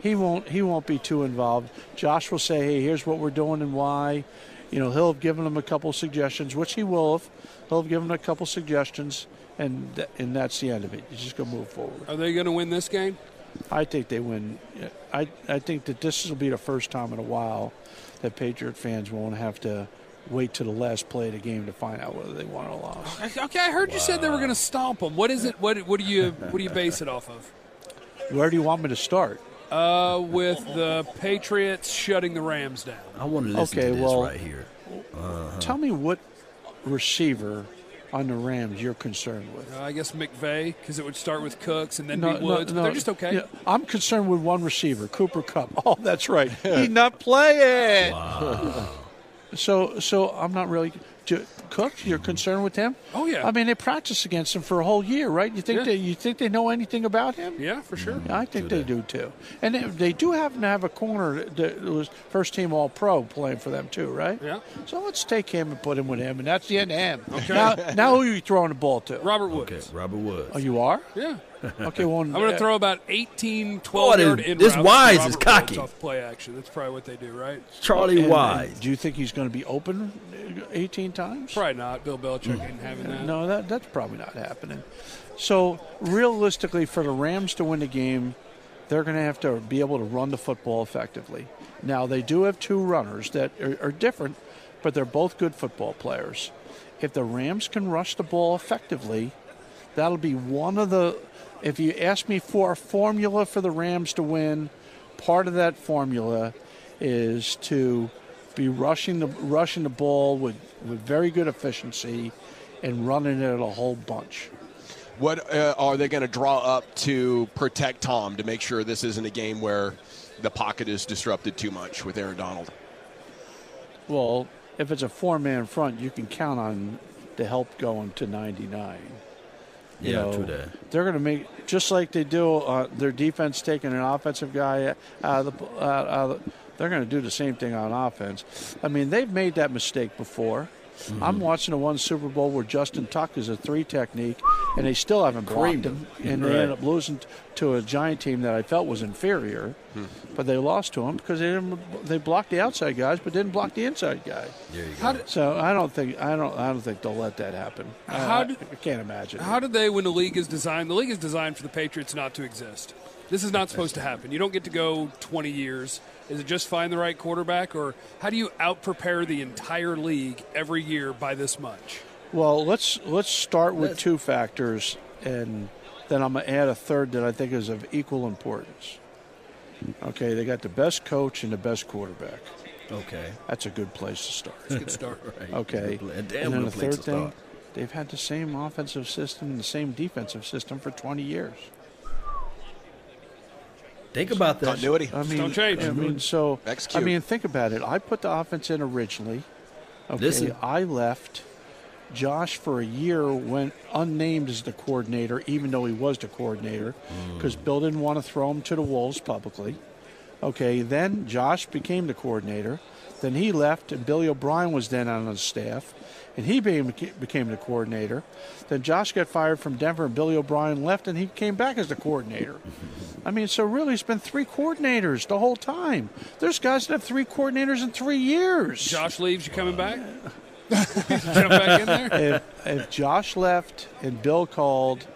he won't he won't be too involved. Josh will say, Hey, here's what we're doing and why. You know, he'll have given him a couple suggestions, which he will have. He'll have given him a couple suggestions, and th- and that's the end of it. You just go move forward. Are they going to win this game? I think they win. I I think that this will be the first time in a while that Patriot fans won't have to wait to the last play of the game to find out whether they won or lost. Okay, I heard you said they were going to stomp them. What is it? What what do you what do you base it off of? Where do you want me to start? Uh, with the Patriots shutting the Rams down. I want to listen okay, to this well, right here. Uh-huh. Tell me what receiver on the Rams you're concerned with? Uh, I guess McVay because it would start with Cooks and then no, Woods. No, no. They're just okay. Yeah, I'm concerned with one receiver, Cooper Kupp. Oh, that's right. He's not playing. Wow. So, so I'm not really. Cook, you're concerned with him? Oh yeah. I mean, they practice against him for a whole year, right? You think yeah. they you think they know anything about him? Yeah, for sure. Yeah, I think do they, they, do too. And they, they, do happen to have a corner that was first team All Pro playing for them too, right? Yeah. So let's take him and put him with him, and that's the end of him. Okay. Now, now who are you throwing the ball to? Robert Woods. Okay, Robert Woods. Oh, you are? Yeah. Okay, well, I'm going to throw about 18, 12 yard in This Weis is cocky. Off play action. That's probably what they do, right? Charlie and, Weis. And do you think he's going to be open 18 times? Probably not. Bill Belichick mm. ain't having that. No, that, that's probably not happening. So, realistically, for the Rams to win the game, they're going to have to be able to run the football effectively. Now, they do have two runners that are, are different, but they're both good football players. If the Rams can rush the ball effectively, that'll be one of the. If you ask me for a formula for the Rams to win, part of that formula is to be rushing the rushing the ball with, with very good efficiency and running it a whole bunch. What uh, are they going to draw up to protect Tom to make sure this isn't a game where the pocket is disrupted too much with Aaron Donald? Well, if it's a four man front, you can count on the help going to 99. You yeah, know, that. They're going to make just like they do uh, their defense taking an offensive guy out of the, uh, out of the they're going to do the same thing on offense. I mean, they've made that mistake before. Mm-hmm. I'm watching a one Super Bowl where Justin Tuck is a three technique, and they still haven't blocked him, and right. they end up losing to a giant team that I felt was inferior. Hmm. But they lost to him because they didn't, they blocked the outside guys, but didn't block the inside guy. There you go. Did, so I don't think I don't I don't think they'll let that happen. How did, I can't imagine. How did they when the league is designed? The league is designed for the Patriots not to exist. This is not supposed to happen. You don't get to go 20 years. Is it just find the right quarterback, or how do you out prepare the entire league every year by this much? Well, let's let's start with two factors, and then I'm gonna add a third that I think is of equal importance. Okay, they got the best coach and the best quarterback. Okay, that's a good place to start. That's a good start. right. Okay, and then the third thing, they've had the same offensive system and the same defensive system for 20 years. Think about that. Continuity. I mean, don't change. I mean, so Execute. I mean, think about it. I put the offense in originally. Okay, Listen. I left. Josh for a year went unnamed as the coordinator, even though he was the coordinator, because mm. Bill didn't want to throw him to the wolves publicly. Okay, then Josh became the coordinator. Then he left, and Billy O'Brien was then on the staff and he became, became the coordinator. Then Josh got fired from Denver, and Billy O'Brien left, and he came back as the coordinator. I mean, so really, it's been three coordinators the whole time. There's guys that have three coordinators in three years. Josh leaves, you coming back? Jump back in there. If, if Josh left and Bill called,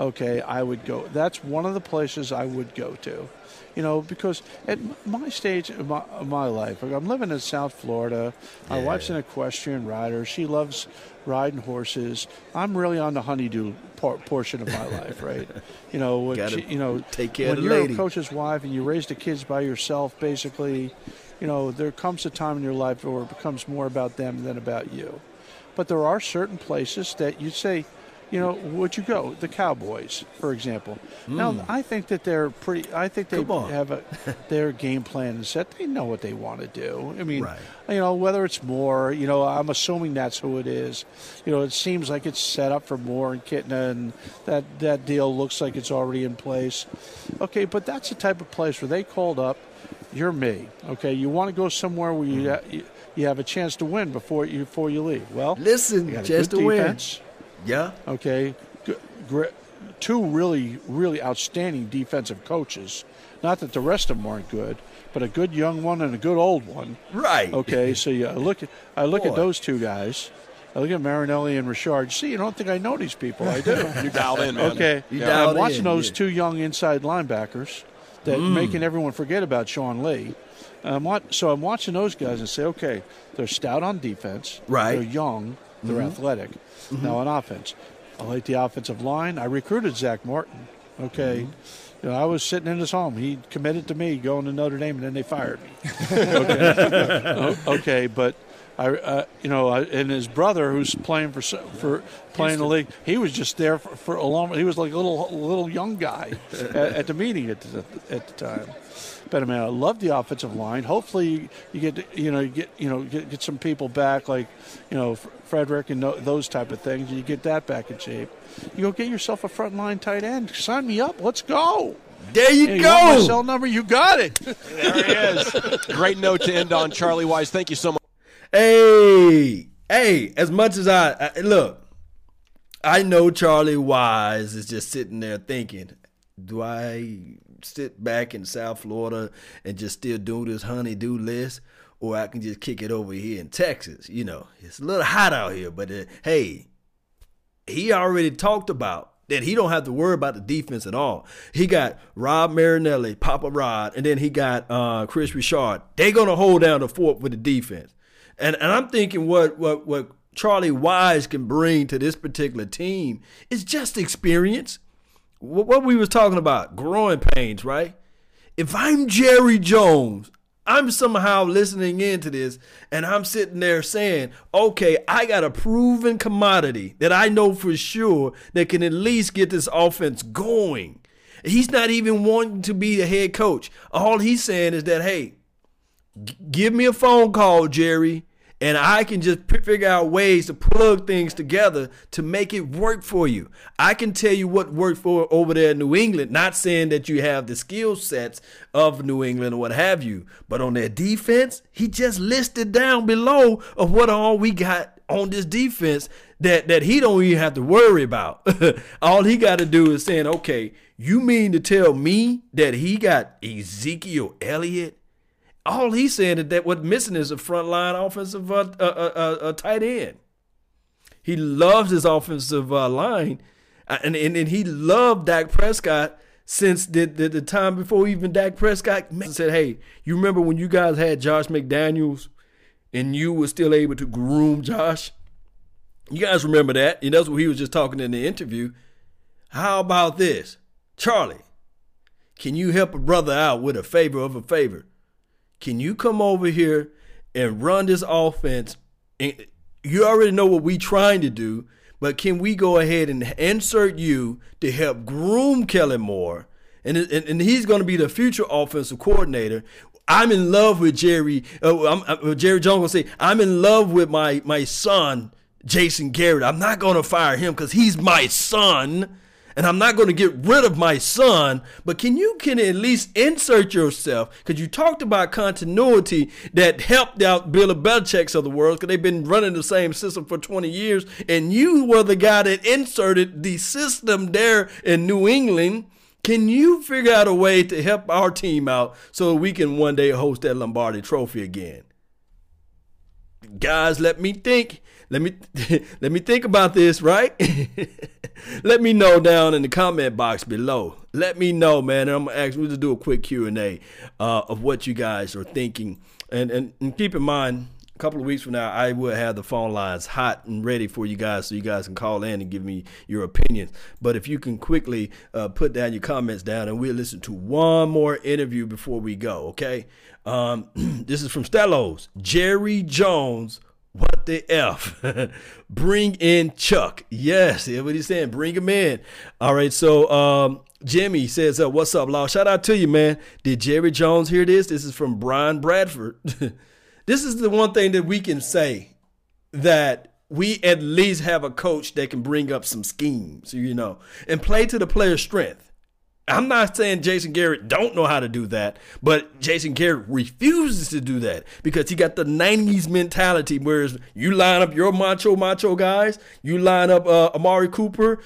okay, I would go. That's one of the places I would go to you know, because at my stage of my, of my life, I'm living in South Florida. Yeah. wife's watch an equestrian rider. She loves riding horses. I'm really on the honeydew por- portion of my life, right? You know, she, you know, take care when you're lady. a coach's wife and you raise the kids by yourself, basically, you know, there comes a time in your life where it becomes more about them than about you. But there are certain places that you say, you know, would you go? The Cowboys, for example. Mm. Now, I think that they're pretty. I think they have a, their game plan set. They know what they want to do. I mean, right. you know, whether it's more, you know, I'm assuming that's who it is. You know, it seems like it's set up for Moore and Kitna, and that that deal looks like it's already in place. Okay, but that's the type of place where they called up. You're me. Okay, you want to go somewhere where you. Mm. you you have a chance to win before you before you leave. Well, listen, just to defense. win. Yeah. Okay. Two really, really outstanding defensive coaches. Not that the rest of them aren't good, but a good young one and a good old one. Right. Okay. So yeah, I look at I look Boy. at those two guys. I look at Marinelli and Richard. See, you don't think I know these people? I do. you dialed in, man. Okay. You yeah. I'm watching in, those yeah. two young inside linebackers that mm. making everyone forget about Sean Lee. I'm so I'm watching those guys and say, okay, they're stout on defense. Right. They're young. They're mm-hmm. athletic. Mm-hmm. Now on offense, I like the offensive line. I recruited Zach Martin. Okay. Mm-hmm. You know, I was sitting in his home. He committed to me going to Notre Dame, and then they fired me. okay. okay, but I, uh, you know, I, and his brother, who's playing for for playing the league, he was just there for, for a long. He was like a little little young guy at, at, the meeting at the, at the time. But I mean, I love the offensive line. Hopefully, you get you know you get you know get, get some people back like you know Frederick and those type of things. You get that back in shape. You go get yourself a front line tight end. Sign me up. Let's go. There you hey, go. You my cell number. You got it. there he is. Great note to end on, Charlie Weis. Thank you so much. Hey, hey. As much as I, I look, I know Charlie Weis is just sitting there thinking, do I sit back in South Florida and just still do this honeydew list, or I can just kick it over here in Texas. You know, it's a little hot out here, but uh, hey, he already talked about that he don't have to worry about the defense at all. He got Rod Marinelli, Papa Rod, and then he got uh, Kris Richard. They're gonna hold down the fort with the defense. And and I'm thinking what what what Charlie Weis can bring to this particular team is just experience what we was talking about, growing pains, right? If I'm Jerry Jones, I'm somehow listening into this and I'm sitting there saying, okay, I got a proven commodity that I know for sure that can at least get this offense going. He's not even wanting to be the head coach. All he's saying is that, hey, give me a phone call, Jerry and I can just figure out ways to plug things together to make it work for you. I can tell you what worked for over there in New England, not saying that you have the skill sets of New England or what have you, but on their defense, he just listed down below of what all we got on this defense that that he don't even have to worry about. All he got to do is saying, okay, you mean to tell me that he got Ezekiel Elliott? All he's saying is that what's missing is a frontline offensive uh, uh, uh, uh, tight end. He loves his offensive uh, line, uh, and, and and he loved Dak Prescott since the, the, the time before even Dak Prescott said, "Hey, you remember when you guys had Josh McDaniels, and you were still able to groom Josh? You guys remember that? And that's what he was just talking in the interview. How about this, Charlie? Can you help a brother out with a favor of a favor? Can you come over here and run this offense? And you already know what we're trying to do, but can we go ahead and insert you to help groom Kellen Moore? And, and, and he's going to be the future offensive coordinator. I'm in love with Jerry. Uh, uh, Jerry Jones will say, I'm in love with my, my son, Jason Garrett. I'm not going to fire him because he's my son and I'm not going to get rid of my son, but can you can at least insert yourself? Because you talked about continuity that helped out Bill Belichick's of the world because they've been running the same system for 20 years, and you were the guy that inserted the system there in New England. Can you figure out a way to help our team out so we can one day host that Lombardi Trophy again? Guys, let me think. Let me let me think about this, right? let me know down in the comment box below. Let me know, man. I'm gonna ask. We'll just do a quick Q and A uh, of what you guys are thinking, and, and and keep in mind, a couple of weeks from now, I will have the phone lines hot and ready for you guys, so you guys can call in and give me your opinions. But if you can quickly uh, put down your comments down, and we'll listen to one more interview before we go. Okay, um, this is from Stellos. Jerry Jones what the F? Bring in Chuck. Yes, yeah, what he's saying. Bring him in. All right, so um, Jimmy says, uh, What's up, Law? Shout out to you, man. Did Jerry Jones hear this? This is from Brian Bradford. this is the one thing that we can say that we at least have a coach that can bring up some schemes, you know, and play to the player's strength. I'm not saying Jason Garrett don't know how to do that, but Jason Garrett refuses to do that because he got the 90s mentality. Whereas you line up your macho macho guys, you line up uh, Amari Cooper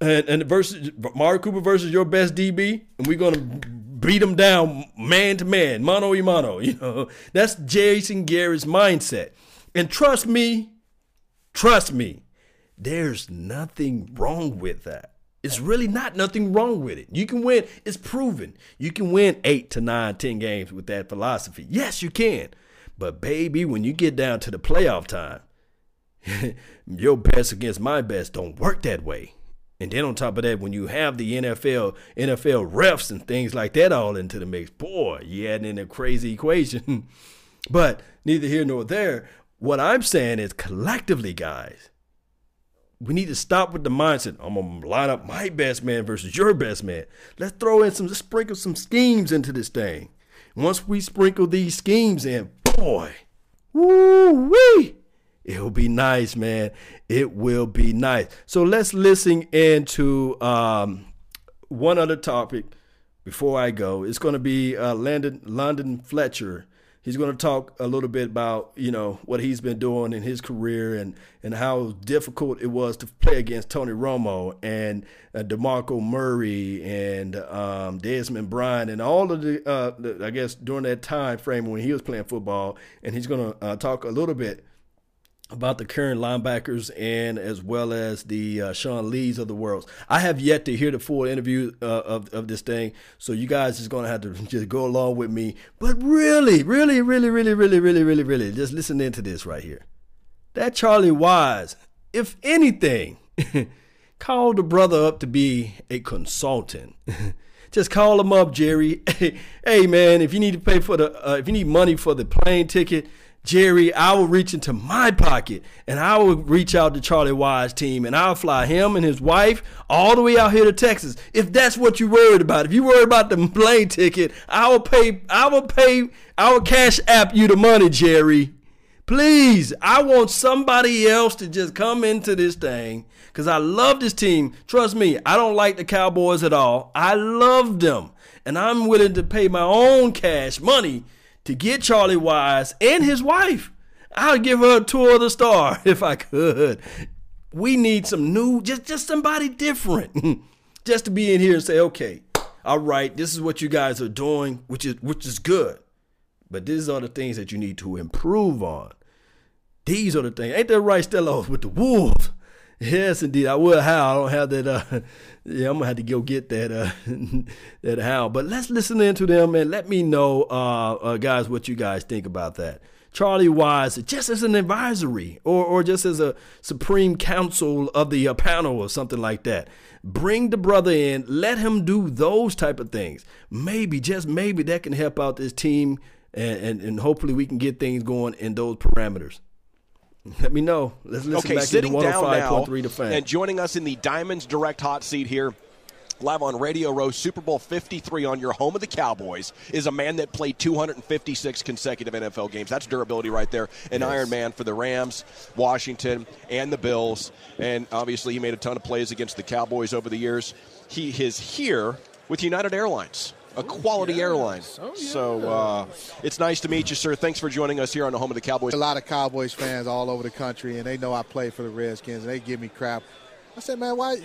and, and versus Amari Cooper versus your best DB, and we're gonna beat them down man to man, mano y mano. You know that's Jason Garrett's mindset. And trust me, trust me, there's nothing wrong with that. It's really not nothing wrong with it. You can win. It's proven. You can win eight to nine, ten games with that philosophy. Yes, you can. But baby, when you get down to the playoff time, your best against my best don't work that way. And then on top of that, when you have the NFL, NFL refs and things like that all into the mix, boy, you adding in a crazy equation. but neither here nor there. What I'm saying is collectively, guys, we need to stop with the mindset. I'm gonna line up my best man versus your best man. Let's throw in some, let's sprinkle some schemes into this thing. Once we sprinkle these schemes in, boy, woo wee, it'll be nice, man. It will be nice. So let's listen into um, one other topic before I go. It's to be uh, Landon London Fletcher he's going to talk a little bit about you know what he's been doing in his career and and how difficult it was to play against Tony Romo and uh, DeMarco Murray and um, Desmond Bryant and all of the, uh, the, I guess during that time frame when he was playing football and he's going to uh, talk a little bit about the current linebackers and as well as the uh, Sean Lees of the world. I have yet to hear the full interview uh, of, of this thing, so you guys is going to have to just go along with me. But really, really, really, really, really, really, really, really, just listen into this right here. That Charlie Weis, if anything, called the brother up to be a consultant. just call him up, Jerry. hey, man, if you need to pay for the, uh, if you need money for the plane ticket, Jerry, I will reach into my pocket and I will reach out to Charlie Weis' team and I'll fly him and his wife all the way out here to Texas. If that's what you're worried about, if you worry about the plane ticket, I will pay, I will pay, I will cash app you the money, Jerry. Please, I want somebody else to just come into this thing because I love this team. Trust me, I don't like the Cowboys at all. I love them and I'm willing to pay my own cash money to get Charlie Weis and his wife. I'd give her a tour of the star if I could. We need some new, just just somebody different, just to be in here and say, okay, all right, this is what you guys are doing, which is which is good, but these are the things that you need to improve on. These are the things. Ain't that right, Stellos, with the Wolves? Yes, indeed. I will how. I don't have that. Uh, yeah, I'm gonna have to go get that. Uh, that how. But let's listen into them and let me know, uh, uh, guys, what you guys think about that. Charlie Weis, just as an advisory or or just as a supreme council of the uh, panel or something like that. Bring the brother in. Let him do those type of things. Maybe, just maybe, that can help out this team, and, and, and hopefully we can get things going in those parameters. Let me know. Let's listen okay, back sitting to down now, oh the fan. and joining us in the Diamonds Direct hot seat here live on Radio Row, Super Bowl 53 on your home of the Cowboys, is a man that played 256 consecutive NFL games. That's durability right there. An yes. Iron Man for the Rams, Washington, and the Bills. And obviously, he made a ton of plays against the Cowboys over the years. He is here with United Airlines a quality oh, yes. airline. Oh, yes. So uh, it's nice to meet you, sir. Thanks for joining us here on the home of the Cowboys. A lot of Cowboys fans all over the country, and they know I play for the Redskins, and they give me crap. I said, man, why,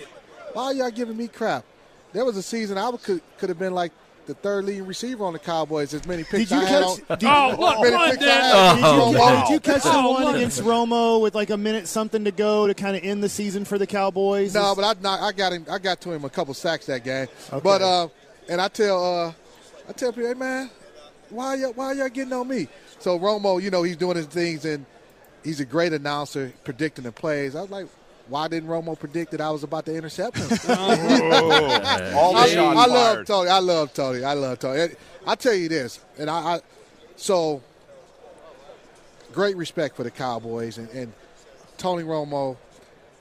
why are y'all giving me crap? There was a season I could could have been like the third leading receiver on the Cowboys. As many picks did you I catch, had Did, oh, look, many oh, did, you, did you catch the oh, one against Romo with like a minute something to go to kind of end the season for the Cowboys? No, but I, I got him. I got to him a couple sacks that game. Okay. But uh, and I tell uh, I tell people, hey man, why y'all, why y'all getting on me? So Romo, you know, he's doing his things and he's a great announcer, predicting the plays. I was like, why didn't Romo predict that I was about to intercept him? oh, all I, I love Tony. I love Tony. I love Tony. I tell you this, and I, I so great respect for the Cowboys and, and Tony Romo,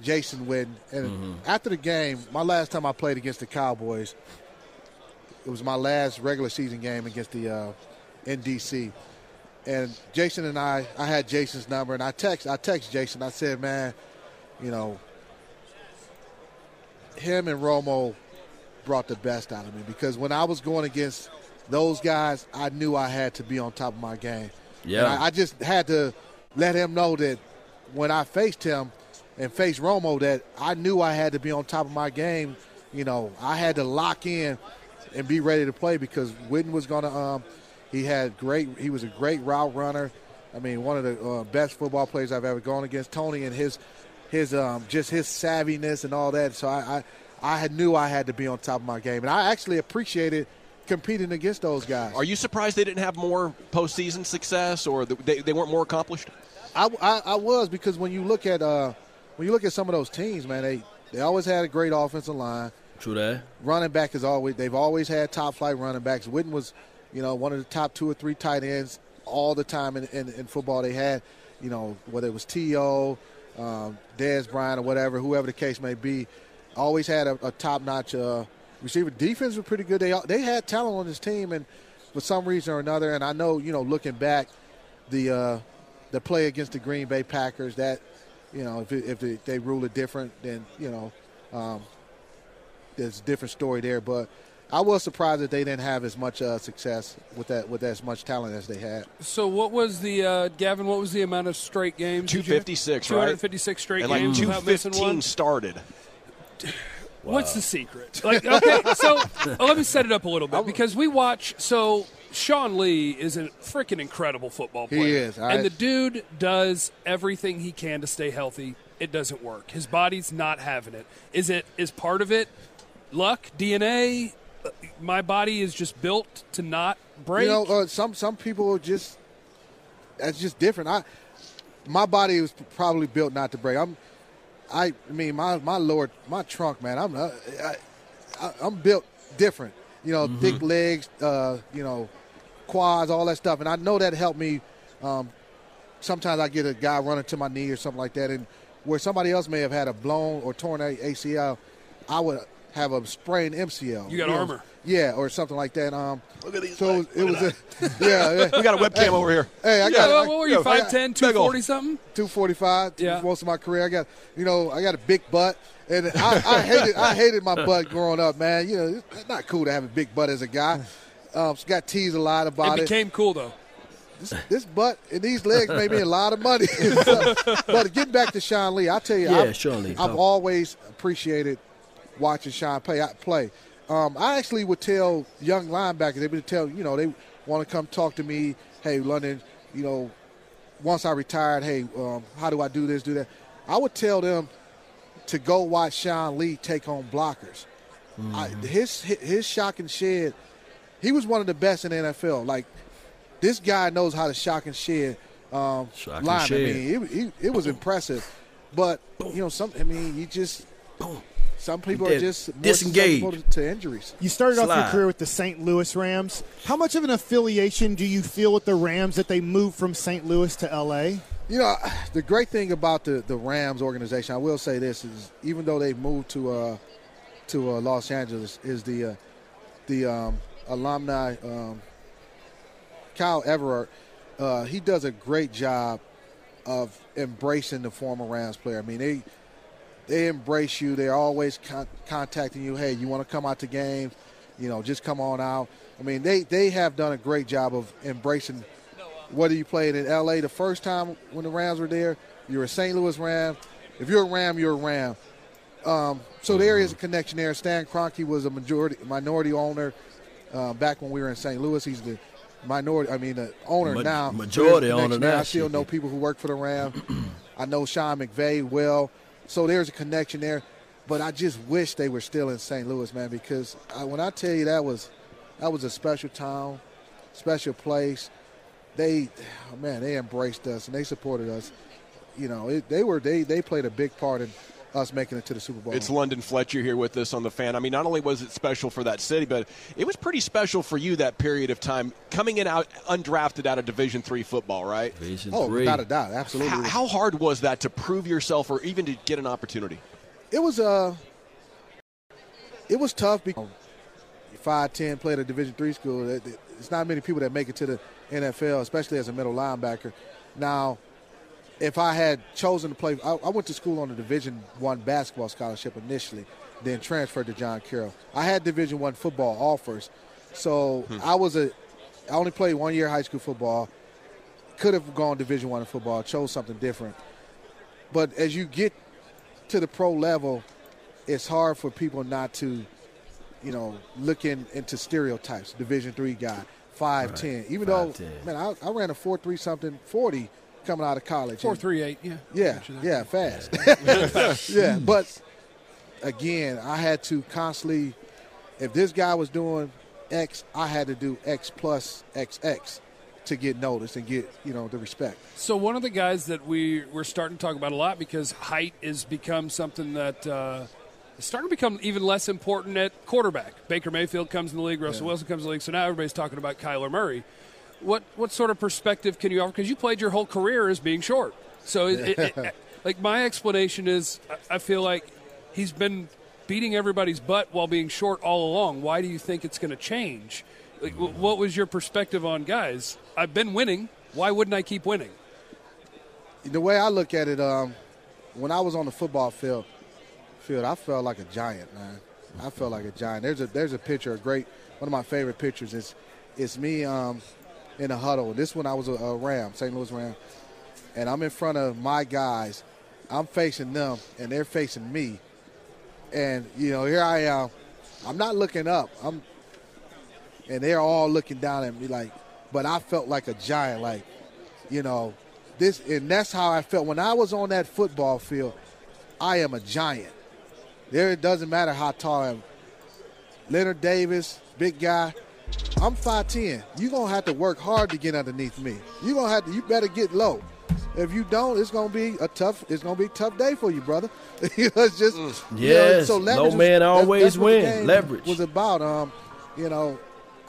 Jason Witten, and mm-hmm. after the game, my last time I played against the Cowboys, it was my last regular season game against the uh, NFC. And Jason and I, I had Jason's number, and I text, I text Jason. I said, man, you know, him and Romo brought the best out of me because when I was going against those guys, I knew I had to be on top of my game. Yeah, I, I just had to let him know that when I faced him and faced Romo, that I knew I had to be on top of my game. You know, I had to lock in and be ready to play because Witten was going to. Um, he had great. He was a great route runner. I mean, one of the uh, best football players I've ever gone against. Tony and his his um, just his savviness and all that. So I, I I knew I had to be on top of my game, and I actually appreciated competing against those guys. Are you surprised they didn't have more postseason success, or they, they weren't more accomplished? I, I, I was because when you look at uh, when you look at some of those teams, man, they they always had a great offensive line. True that. Running back is always they've always had top flight running backs. Witten was, you know, one of the top two or three tight ends all the time in, in, in football. They had, you know, whether it was T.O., um, Dez Bryant or whatever, whoever the case may be, always had a, a top notch uh, receiver. Defense was pretty good. They they had talent on this team, and for some reason or another, and I know you know looking back, the uh, the play against the Green Bay Packers that you know if it, if it, they rule it different, then you know um, there's a different story there. But I was surprised that they didn't have as much uh, success with that with as much talent as they had. So what was the uh, Gavin? What was the amount of straight games? Two fifty six, right? Two hundred fifty six straight games. and games. Like two fifteen started. Wow. What's the secret? Like, okay, so let me set it up a little bit because we watch. So Sean Lee is a freaking incredible football player. He is, and the dude does everything he can to stay healthy. It doesn't work. His body's not having it. Is it? Is part of it luck, DNA? my body is just built to not break. You know, uh, some some people just that's just different. I my body was probably built not to break. I'm I, I mean my my lower my trunk man. I'm uh, I, am built different. You know, mm-hmm. thick legs. Uh, you know, quads, all that stuff, and I know that helped me. Um, sometimes I get a guy running to my knee or something like that, and where somebody else may have had a blown or torn ACL, I would have a sprained MCL. You got you armor. Know, yeah, or something like that. Um, Look at these. So legs. it was, a, yeah, yeah. we got a webcam hey, over here. Hey, I yeah, got. Well, what were you? 5'10", 240 something? Two forty five. Yeah. Most of my career, I got. You know, I got a big butt, and I, I hated. I hated my butt growing up, man. You know, it's not cool to have a big butt as a guy. Um, so got teased a lot about it. It became cool though. this, this butt and these legs made me a lot of money. but getting back to Sean Lee, I tell you, yeah, I've, Sean Lee, I've always appreciated watching Sean play. play. Um, I actually would tell young linebackers, they would tell, you know, they want to come talk to me. Hey, London, you know, once I retired, hey, um, how do I do this, do that? I would tell them to go watch Sean Lee take on blockers. Mm-hmm. I, his his shock and shed, he was one of the best in the NFL. Like this guy knows how to shock and shed um, shock line. I mean, it, it, it, was impressive, but you know, some. I mean, you just some people are just disengaged to injuries. You started Slide. off your career with the St. Louis Rams. How much of an affiliation do you feel with the Rams that they moved from St. Louis to L.A.? You know, the great thing about the, the Rams organization, I will say this is even though they've moved to uh, to uh, Los Angeles, is the uh, the um, alumni um, Kyle Everett. Uh, he does a great job of embracing the former Rams player. I mean, they they embrace you. They're always con- contacting you. Hey, you want to come out to games? You know, just come on out. I mean, they they have done a great job of embracing. Whether you played in L.A. the first time when the Rams were there, you're a St. Louis Ram. If you're a Ram, you're a Ram. Um, so there is a connection there. Stan Kroenke was a majority minority owner uh, back when we were in St. Louis. He's the minority. I mean, the owner Ma- now. Majority owner now. I still know people who work for the Ram. I know Sean McVay well. So there's a connection there. But I just wish they were still in St. Louis, man, because I, when I tell you that was that was a special town, special place. They, man, they embraced us and they supported us. You know, it, they were they they played a big part in us making it to the Super Bowl. It's London Fletcher here with us on the fan. I mean, not only was it special for that city, but it was pretty special for you that period of time coming in out undrafted out of Division three football, right? Division oh, three. without a doubt, absolutely. How, how, hard was that to prove yourself, or even to get an opportunity? It was uh, it was tough because five ten played at a Division three school. It's not many people that make it to the NFL, especially as a middle linebacker. Now if I had chosen to play, I, I went to school on a Division One basketball scholarship initially, then transferred to John Carroll. I had Division One football offers, so hmm. I was a. I only played one year high school football. Could have gone Division One in football. Chose something different. But as you get to the pro level, it's hard for people not to, you know, looking into stereotypes. Division three guy, five right. ten. Even five, though, 10. man, I, I ran a four three something forty coming out of college. Four three eight, yeah. Yeah, yeah, fast. yeah, but again, I had to constantly. If this guy was doing X, I had to do X plus XX to get noticed and get you know the respect. So one of the guys that we we're starting to talk about a lot because height has become something that. Uh, is starting to become even less important at quarterback. Baker Mayfield comes in the league, Russell yeah. Wilson comes in the league, so now everybody's talking about Kyler Murray what what sort of perspective can you offer? Because you played your whole career as being short. So, it, it, like my explanation is, I feel like he's been beating everybody's butt while being short all along. Why do you think it's going to change? Like, what was your perspective on guys? I've been winning. Why wouldn't I keep winning? The way I look at it, um, when I was on the football field, field, I felt like a giant, man. I felt like a giant. There's a there's a picture, a great one of my favorite pictures. It's it's me um, in a huddle. This one I was a, a Ram, St. Louis Ram, and I'm in front of my guys. I'm facing them, and they're facing me. And you know, here I am. I'm not looking up. I'm, and they're all looking down at me like. But I felt like a giant, like, you know, this, and that's how I felt when I was on that football field. I am a giant. There, it doesn't matter how tall I am. Leonard Davis, big guy. I'm 5'10. You're gonna have to work hard to get underneath me. You're gonna have to you better get low. If you don't, it's gonna be a tough it's gonna be a tough day for you, brother. it's just mm. yes, you know, so low man was, always that's, that's win. Leverage was about um, you know,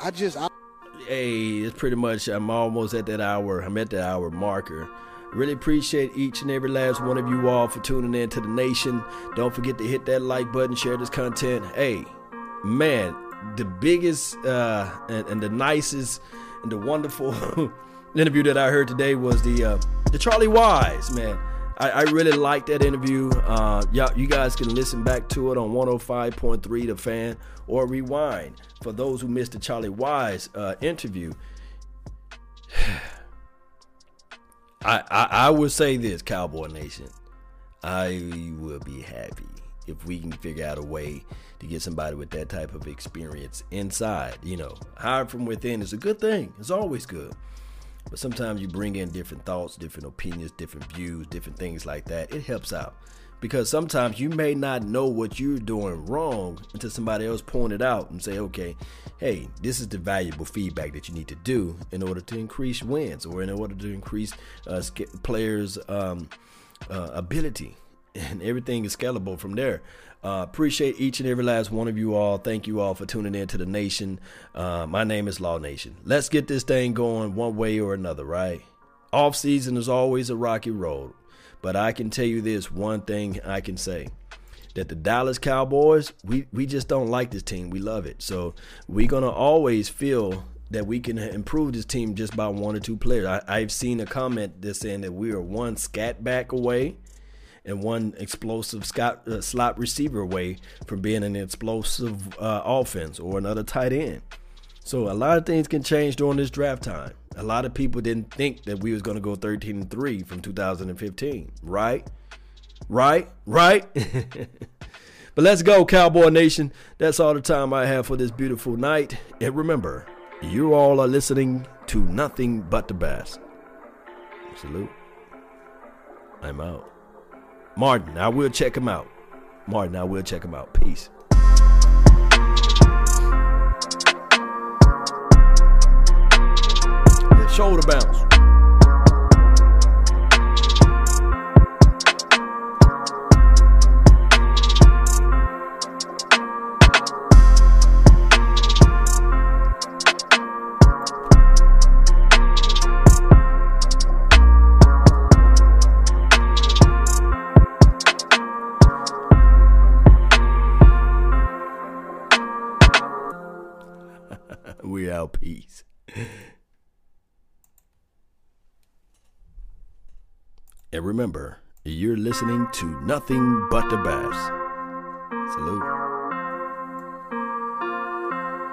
I just I, Hey, it's pretty much I'm almost at that hour. I'm at the hour marker. Really appreciate each and every last one of you all for tuning in to the nation. Don't forget to hit that like button, share this content. Hey, man, the biggest uh, and, and, the nicest and the wonderful interview that I heard today was the uh, the Charlie Weis man. I, I really liked that interview. Uh, y'all, you guys can listen back to it on 105.3 The Fan or rewind for those who missed the Charlie Weis uh, interview. I, I, I would say this, Cowboy Nation. I will be happy if we can figure out a way to get somebody with that type of experience inside. You know, hired from within is a good thing. It's always good. But sometimes you bring in different thoughts, different opinions, different views, different things like that. It helps out. Because sometimes you may not know what you're doing wrong until somebody else point it out and say, okay, hey, this is the valuable feedback that you need to do in order to increase wins or in order to increase uh, players' um, uh, ability. And everything is scalable from there. Uh, appreciate each and every last one of you all. Thank you all for tuning in to the nation. Uh, my name is Law Nation. Let's get this thing going one way or another, right? Off season is always a rocky road, but I can tell you this one thing I can say that the Dallas Cowboys, we, we just don't like this team. We love it. So we're going to always feel that we can improve this team just by one or two players. I, have seen a comment that's saying that we are one scat back away and one explosive scot, uh, slot receiver away from being an explosive uh, offense or another tight end. So a lot of things can change during this draft time. A lot of people didn't think that we was going to go 13 and 3 from 2015, right? Right? Right? but let's go Cowboy Nation. That's all the time I have for this beautiful night. And remember, you all are listening to nothing but the best. Salute. I'm out. Martin, I will check him out. Martin, I will check him out. Peace. shoulder bounce. Peace. And remember, you're listening to nothing but the best. Salute.